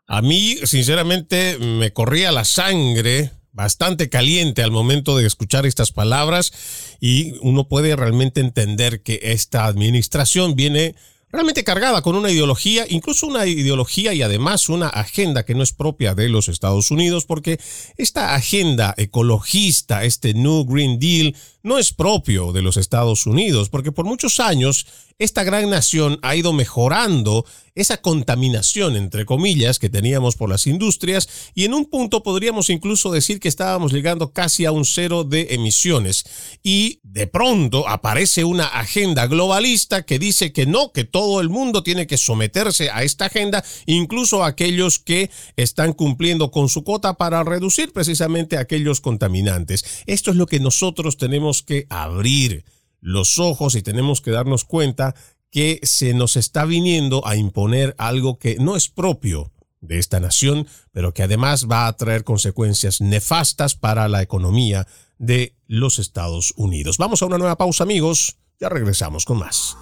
A mí, sinceramente, me corría la sangre bastante caliente al momento de escuchar estas palabras y uno puede realmente entender que esta administración viene realmente cargada con una ideología, incluso una ideología y además una agenda que no es propia de los Estados Unidos, porque esta agenda ecologista, este New Green Deal, no es propio de los Estados Unidos, porque por muchos años esta gran nación ha ido mejorando esa contaminación, entre comillas, que teníamos por las industrias y en un punto podríamos incluso decir que estábamos llegando casi a un cero de emisiones. Y de pronto aparece una agenda globalista que dice que no, que todo el mundo tiene que someterse a esta agenda, incluso aquellos que están cumpliendo con su cuota para reducir precisamente aquellos contaminantes. Esto es lo que nosotros tenemos que abrir los ojos y tenemos que darnos cuenta que se nos está viniendo a imponer algo que no es propio de esta nación, pero que además va a traer consecuencias nefastas para la economía de los Estados Unidos. Vamos a una nueva pausa amigos, ya regresamos con más.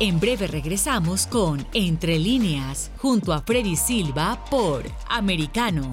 En breve regresamos con Entre líneas, junto a Freddy Silva por Americano.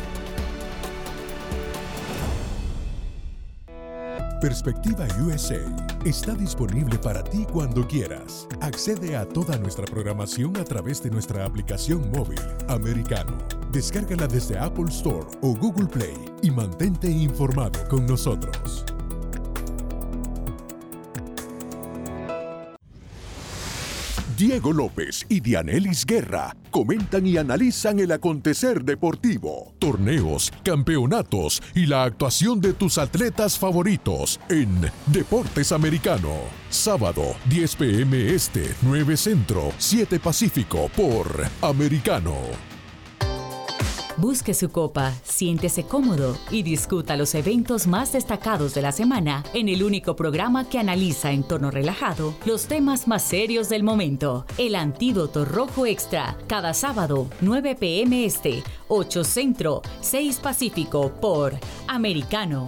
Perspectiva USA está disponible para ti cuando quieras. Accede a toda nuestra programación a través de nuestra aplicación móvil americano. Descárgala desde Apple Store o Google Play y mantente informado con nosotros. Diego López y Dianelis Guerra comentan y analizan el acontecer deportivo, torneos, campeonatos y la actuación de tus atletas favoritos en Deportes Americano. Sábado, 10 pm este, 9 centro, 7 pacífico por Americano. Busque su copa, siéntese cómodo y discuta los eventos más destacados de la semana en el único programa que analiza en tono relajado los temas más serios del momento. El Antídoto Rojo Extra, cada sábado, 9 pm este, 8 Centro, 6 Pacífico por Americano.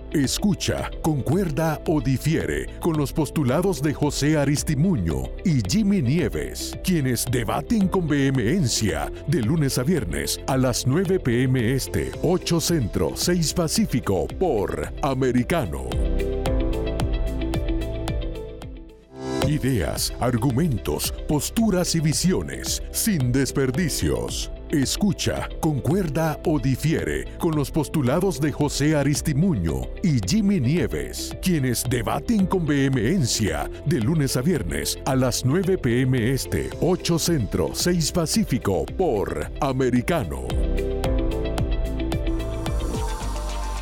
Escucha, concuerda o difiere con los postulados de José Aristimuño y Jimmy Nieves, quienes debaten con vehemencia de lunes a viernes a las 9 pm este, 8 Centro, 6 Pacífico por Americano. Ideas, argumentos, posturas y visiones, sin desperdicios Escucha, concuerda o difiere con los postulados de José Aristimuño y Jimmy Nieves, quienes debaten con vehemencia de lunes a viernes a las 9 pm este, 8 centro, 6 pacífico por Americano.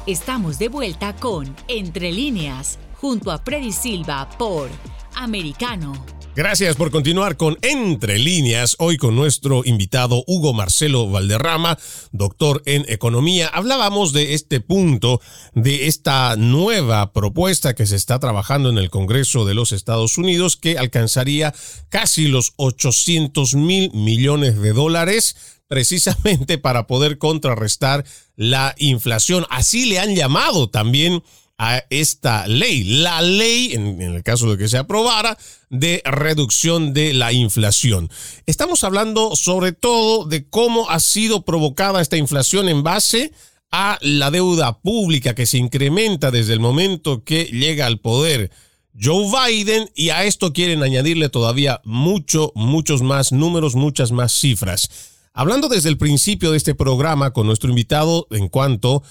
Estamos de vuelta con Entre líneas, junto a Freddy Silva por Americano. Gracias por continuar con Entre líneas, hoy con nuestro invitado Hugo Marcelo Valderrama, doctor en economía. Hablábamos de este punto, de esta nueva propuesta que se está trabajando en el Congreso de los Estados Unidos, que alcanzaría casi los 800 mil millones de dólares precisamente para poder contrarrestar la inflación. Así le han llamado también a esta ley, la ley, en, el caso de que se aprobara, de reducción de la inflación. Estamos hablando sobre todo de cómo ha sido provocada esta inflación en base a la deuda pública que se incrementa desde el momento que llega al poder Joe Biden y a esto quieren añadirle todavía mucho, muchos más números, muchas más cifras. Hablando desde el principio de este programa con nuestro invitado en cuanto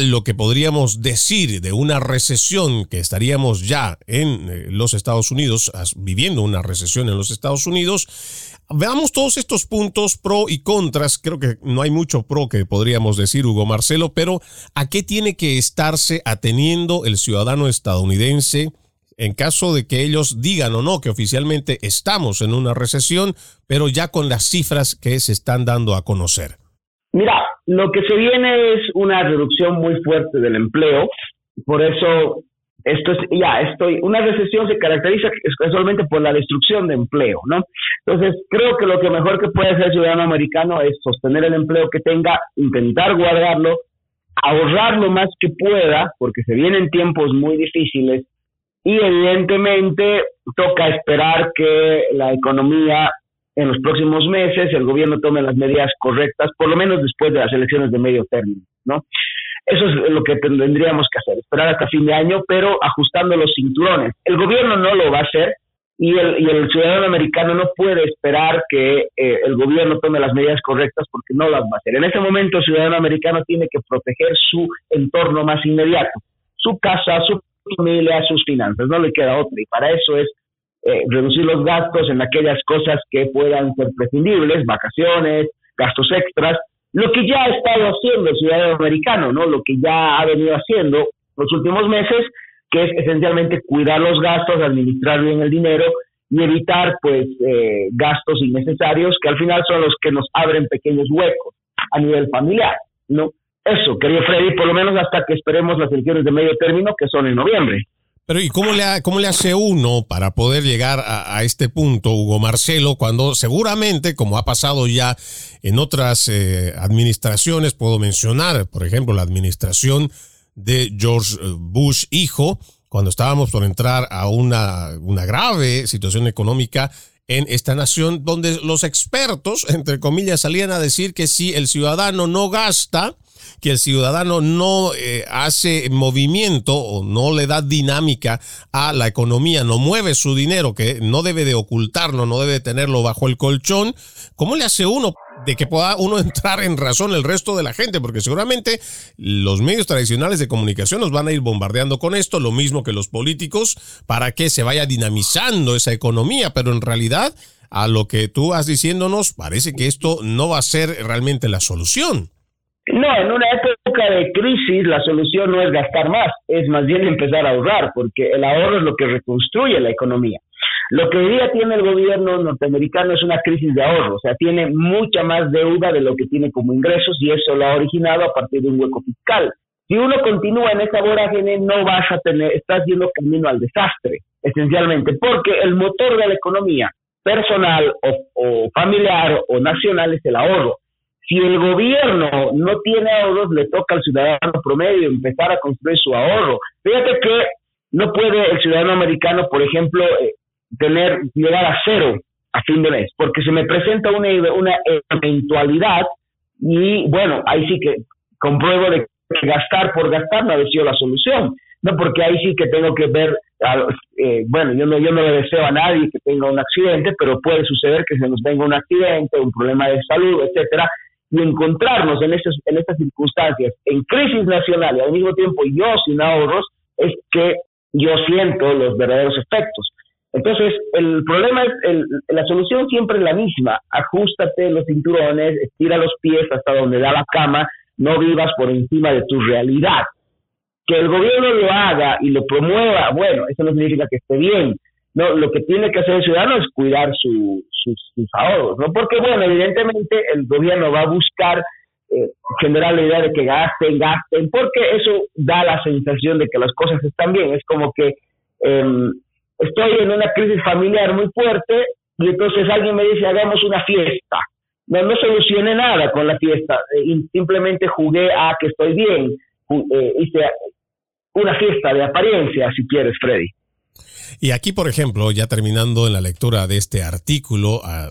lo que podríamos decir de una recesión que estaríamos ya en eh, los Estados Unidos, viviendo una recesión en los Estados Unidos. Veamos todos estos puntos pro y contras. Creo que no hay mucho pro que podríamos decir, Hugo Marcelo, pero ¿a qué tiene que estarse ateniendo el ciudadano estadounidense en caso de que ellos digan o no que oficialmente estamos en una recesión, pero ya con las cifras que se están dando a conocer? Mira, lo que se viene es una reducción muy fuerte del empleo, por eso esto es ya estoy una recesión se caracteriza casualmente por la destrucción de empleo, ¿no? Entonces, creo que lo que mejor que puede hacer el ciudadano americano es sostener el empleo que tenga, intentar guardarlo, ahorrar lo más que pueda, porque se vienen tiempos muy difíciles y evidentemente toca esperar que la economía en los próximos meses el gobierno tome las medidas correctas, por lo menos después de las elecciones de medio término, ¿no? Eso es lo que tendríamos que hacer, esperar hasta fin de año, pero ajustando los cinturones. El gobierno no lo va a hacer y el, y el ciudadano americano no puede esperar que eh, el gobierno tome las medidas correctas porque no las va a hacer. En ese momento el ciudadano americano tiene que proteger su entorno más inmediato, su casa, su familia, sus finanzas, no le queda otra y para eso es eh, reducir los gastos en aquellas cosas que puedan ser prescindibles, vacaciones, gastos extras, lo que ya ha estado haciendo el ciudadano americano, ¿no? Lo que ya ha venido haciendo los últimos meses, que es esencialmente cuidar los gastos, administrar bien el dinero y evitar, pues, eh, gastos innecesarios que al final son los que nos abren pequeños huecos a nivel familiar, ¿no? Eso, querido Freddy, por lo menos hasta que esperemos las elecciones de medio término, que son en noviembre. Pero ¿y cómo le, cómo le hace uno para poder llegar a, este punto, Hugo Marcelo, cuando seguramente, como ha pasado ya en otras eh, administraciones, puedo mencionar, por ejemplo, la administración de George eh, Bush hijo, cuando estábamos por entrar a una, una grave situación económica en esta nación, donde los expertos, entre comillas, salían a decir que si el ciudadano no gasta, que el ciudadano no eh, hace movimiento o no le da dinámica a la economía, no mueve su dinero, que no debe de ocultarlo, no debe tenerlo bajo el colchón, ¿cómo le hace uno de que pueda uno (laughs) entrar en razón el resto de la gente? Porque seguramente los medios tradicionales de comunicación nos van a ir bombardeando con esto, lo mismo que los políticos, para que se vaya dinamizando esa economía, pero en realidad a lo que tú vas diciéndonos, parece que esto no va a ser realmente la solución. No, en una época de crisis la solución no es gastar más, es más bien empezar a ahorrar, porque el ahorro es lo que reconstruye la economía. Lo que hoy día tiene el gobierno norteamericano es una crisis de ahorro, o sea, tiene mucha más deuda de lo que tiene como ingresos y eso lo ha originado a partir de un hueco fiscal. Si uno continúa en esa vorágine, no vas a tener, estás yendo camino al desastre, esencialmente, porque el motor de la economía personal o familiar o nacional es el ahorro. Si el gobierno no tiene ahorros, le toca al ciudadano promedio empezar a construir su ahorro. Fíjate que no puede el ciudadano americano, por ejemplo, eh, tener llegar a cero a fin de mes, porque se me presenta una, una eventualidad y bueno, ahí sí que compruebo de que gastar por gastar no ha sido la solución, no porque ahí sí que tengo que ver, eh, bueno, yo no, yo no le deseo a nadie que tenga un accidente, pero puede suceder que se nos venga un accidente, un problema de salud, etcétera, y encontrarnos en, estos, en estas circunstancias, en crisis nacional y al mismo tiempo yo sin ahorros, es que yo siento los verdaderos efectos. Entonces, el problema es, el, la solución siempre es la misma. Ajustate los cinturones, estira los pies hasta donde da la cama, no vivas por encima de tu realidad. Que el gobierno lo haga y lo promueva, bueno, eso no significa que esté bien. No, lo que tiene que hacer el ciudadano es cuidar sus, ahorros, ¿no? Porque, bueno, evidentemente el gobierno va a buscar eh, generar la idea de que gasten, gasten, porque eso da la sensación de que las cosas están bien. Es como que em, estoy en una crisis familiar muy fuerte y entonces alguien me dice, hagamos una fiesta. No, no solucioné nada con la fiesta, eh, simplemente jugué a que estoy bien, eh, hice una fiesta de apariencia, si quieres, Freddy. Y aquí, por ejemplo, ya terminando en la lectura de este artículo, ah,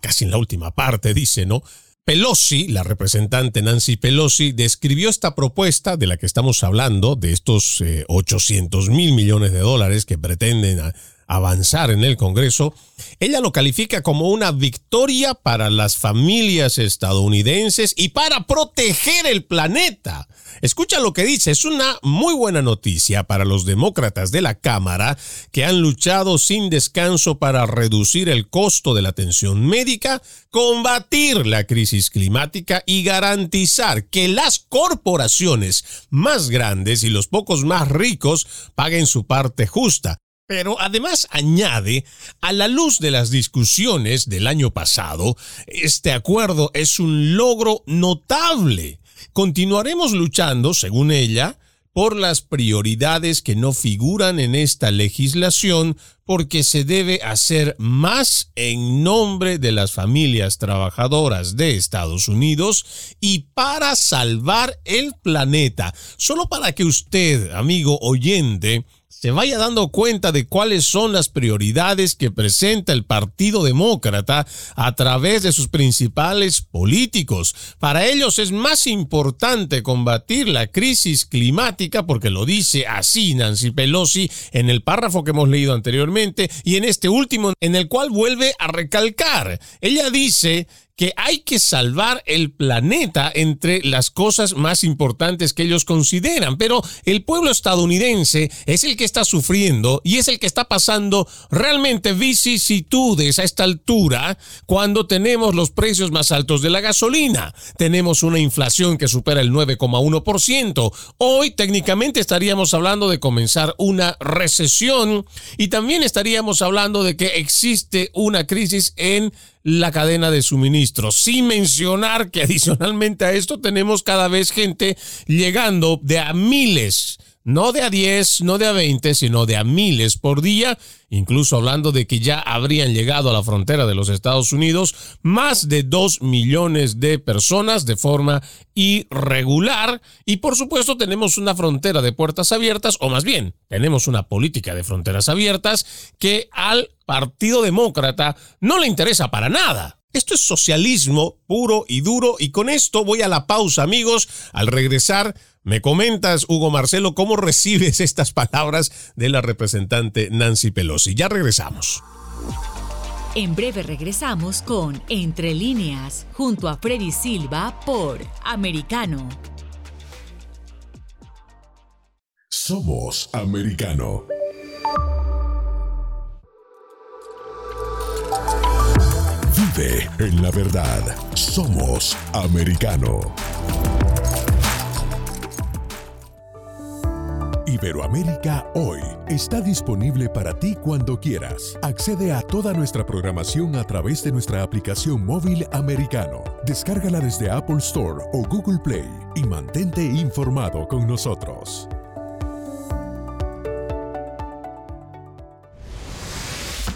casi en la última parte, dice, ¿no? Pelosi, la representante Nancy Pelosi, describió esta propuesta de la que estamos hablando, de estos 800 eh, mil millones de dólares que pretenden avanzar en el Congreso, ella lo califica como una victoria para las familias estadounidenses y para proteger el planeta. Escucha lo que dice, es una muy buena noticia para los demócratas de la Cámara que han luchado sin descanso para reducir el costo de la atención médica, combatir la crisis climática y garantizar que las corporaciones más grandes y los pocos más ricos paguen su parte justa. Pero además añade, a la luz de las discusiones del año pasado, este acuerdo es un logro notable. Continuaremos luchando, según ella, por las prioridades que no figuran en esta legislación porque se debe hacer más en nombre de las familias trabajadoras de Estados Unidos y para salvar el planeta. Solo para que usted, amigo oyente, se vaya dando cuenta de cuáles son las prioridades que presenta el Partido Demócrata a través de sus principales políticos. Para ellos es más importante combatir la crisis climática, porque lo dice así Nancy Pelosi en el párrafo que hemos leído anteriormente y en este último en el cual vuelve a recalcar. Ella dice que hay que salvar el planeta entre las cosas más importantes que ellos consideran. Pero el pueblo estadounidense es el que está sufriendo y es el que está pasando realmente vicisitudes a esta altura cuando tenemos los precios más altos de la gasolina. Tenemos una inflación que supera el 9,1%. Hoy técnicamente estaríamos hablando de comenzar una recesión y también estaríamos hablando de que existe una crisis en la cadena de suministro. Sin mencionar que adicionalmente a esto tenemos cada vez gente llegando de a miles no de a 10, no de a 20, sino de a miles por día, incluso hablando de que ya habrían llegado a la frontera de los Estados Unidos más de 2 millones de personas de forma irregular y por supuesto tenemos una frontera de puertas abiertas, o más bien, tenemos una política de fronteras abiertas que al Partido Demócrata no le interesa para nada. Esto es socialismo puro y duro y con esto voy a la pausa amigos. Al regresar me comentas, Hugo Marcelo, cómo recibes estas palabras de la representante Nancy Pelosi. Ya regresamos. En breve regresamos con Entre líneas, junto a Freddy Silva por Americano. Somos Americano. En la verdad. Somos Americano. Iberoamérica Hoy está disponible para ti cuando quieras. Accede a toda nuestra programación a través de nuestra aplicación móvil americano. Descárgala desde Apple Store o Google Play y mantente informado con nosotros.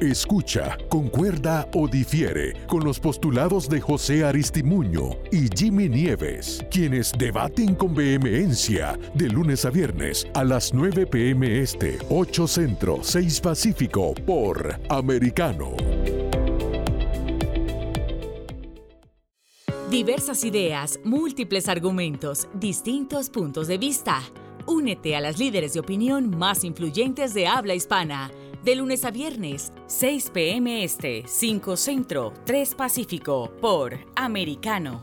Escucha, concuerda o difiere con los postulados de José Aristimuño y Jimmy Nieves, quienes debaten con vehemencia de lunes a viernes a las 9 pm este, 8 centro, 6 pacífico por Americano. Diversas ideas, múltiples argumentos, distintos puntos de vista. Únete a las líderes de opinión más influyentes de habla hispana. De lunes a viernes, 6 p.m. Este, 5 Centro, 3 Pacífico, por Americano.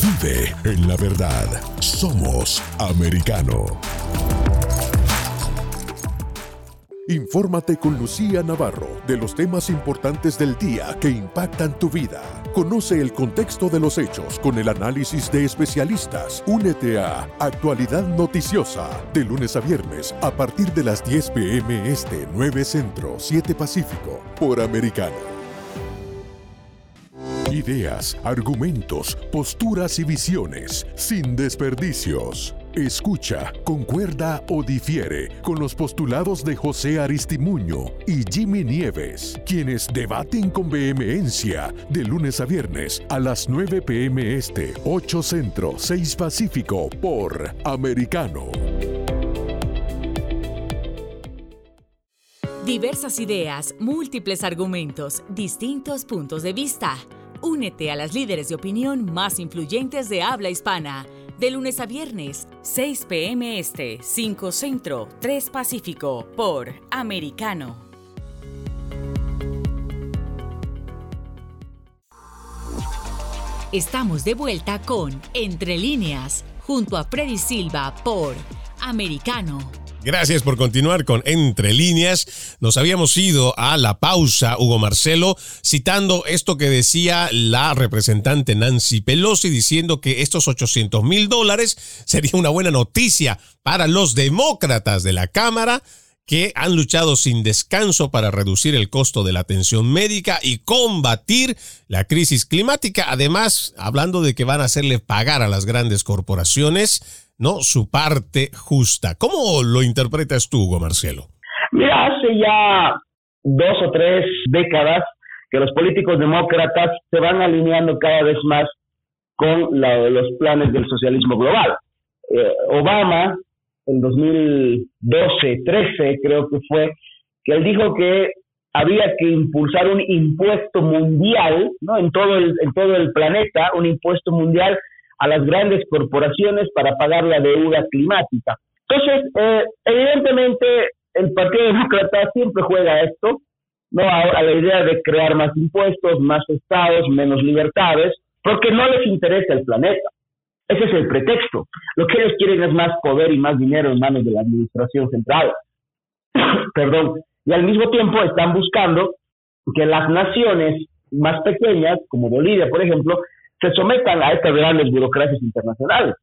Vive en la verdad. Somos Americano. Infórmate con Lucía Navarro de los temas importantes del día que impactan tu vida. Conoce el contexto de los hechos con el análisis de especialistas. Únete a Actualidad Noticiosa de lunes a viernes a partir de las 10 pm este 9 Centro 7 Pacífico por Americano. Ideas, argumentos, posturas y visiones sin desperdicios. Escucha, concuerda o difiere con los postulados de José Aristimuño y Jimmy Nieves, quienes debaten con vehemencia de lunes a viernes a las 9 pm este, 8 centro, 6 pacífico por Americano. Diversas ideas, múltiples argumentos, distintos puntos de vista. Únete a las líderes de opinión más influyentes de habla hispana de lunes a viernes, 6 p.m. Este, 5 Centro, 3 Pacífico, por Americano. Estamos de vuelta con Entre líneas, junto a Freddy Silva por Americano. Gracias por continuar con Entre líneas. Nos habíamos ido a la pausa, Hugo Marcelo, citando esto que decía la representante Nancy Pelosi, diciendo que estos 800 mil dólares sería una buena noticia para los demócratas de la Cámara que han luchado sin descanso para reducir el costo de la atención médica y combatir la crisis climática. Además, hablando de que van a hacerle pagar a las grandes corporaciones ¿no? Su parte justa. ¿Cómo lo interpretas tú, Hugo Marcelo? Mira, hace ya dos o tres décadas que los políticos demócratas se van alineando cada vez más con los planes del socialismo global. Eh, Obama, en 2012, 13 creo que fue, que él dijo que había que impulsar un impuesto mundial, ¿no? En todo el, en todo el planeta, un impuesto mundial a las grandes corporaciones para pagar la deuda climática. Entonces, eh, evidentemente, el Partido Demócrata siempre juega esto, ¿no? A, la idea de crear más impuestos, más estados, menos libertades, porque no les interesa el planeta. Ese es el pretexto. Lo que ellos quieren es más poder y más dinero en manos de la administración central. (coughs) Perdón. Y al mismo tiempo están buscando que las naciones más pequeñas, como Bolivia, por ejemplo, se sometan a estas grandes burocracias internacionales.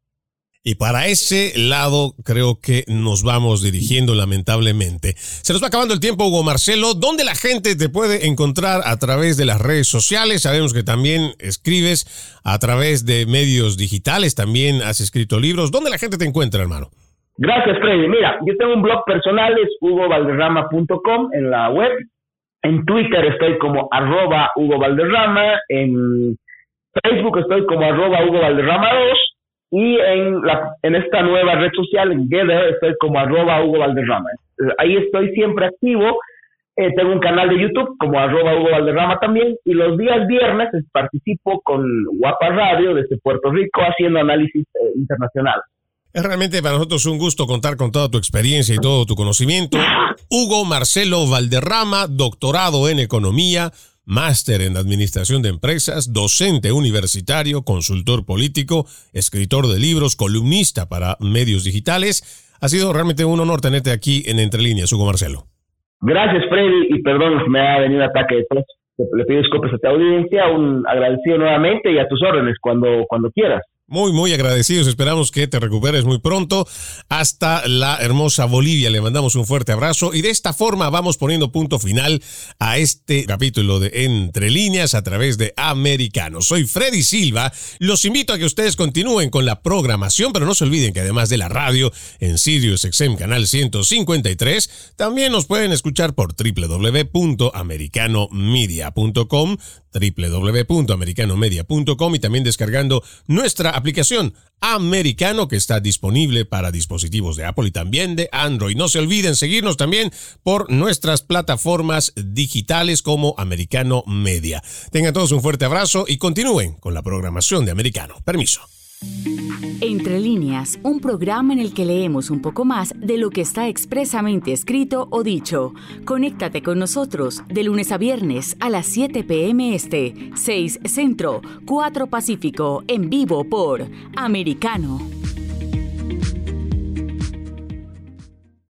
Y para ese lado creo que nos vamos dirigiendo lamentablemente. Se nos va acabando el tiempo, Hugo Marcelo. ¿Dónde la gente te puede encontrar a través de las redes sociales? Sabemos que también escribes a través de medios digitales, también has escrito libros. ¿Dónde la gente te encuentra, hermano? Gracias, Freddy. Mira, yo tengo un blog personal, es hugovalderrama.com en la web. En Twitter estoy como arroba Hugo Valderrama. En Facebook estoy como arroba Hugo Valderrama 2 y en, la, en esta nueva red social, en Gather, estoy como arroba Hugo Valderrama. Ahí estoy siempre activo. Eh, tengo un canal de YouTube como arroba Hugo Valderrama también y los días viernes participo con Guapa Radio desde Puerto Rico haciendo análisis eh, internacional. Es realmente para nosotros un gusto contar con toda tu experiencia y todo tu conocimiento. Hugo Marcelo Valderrama, doctorado en economía, máster en Administración de Empresas, docente universitario, consultor político, escritor de libros, columnista para medios digitales. Ha sido realmente un honor tenerte aquí en Entre Líneas, Hugo Marcelo. Gracias, Freddy, y perdón, me ha venido ataque de tos. Le pido disculpas a tu audiencia, un agradecido nuevamente y a tus órdenes cuando, cuando quieras. Muy, muy agradecidos. Esperamos que te recuperes muy pronto. Hasta la hermosa Bolivia. Le mandamos un fuerte abrazo. Y de esta forma vamos poniendo punto final a este capítulo de Entre Líneas a través de Americano. Soy Freddy Silva. Los invito a que ustedes continúen con la programación, pero no se olviden que además de la radio en Sirius XM Canal 153, también nos pueden escuchar por www.americanomedia.com www.americanomedia.com y también descargando nuestra aplicación Americano que está disponible para dispositivos de Apple y también de Android. No se olviden seguirnos también por nuestras plataformas digitales como Americano Media. Tengan todos un fuerte abrazo y continúen con la programación de Americano. Permiso. Entre líneas, un programa en el que leemos un poco más de lo que está expresamente escrito o dicho. Conéctate con nosotros de lunes a viernes a las 7 pm este, 6 Centro, 4 Pacífico, en vivo por Americano.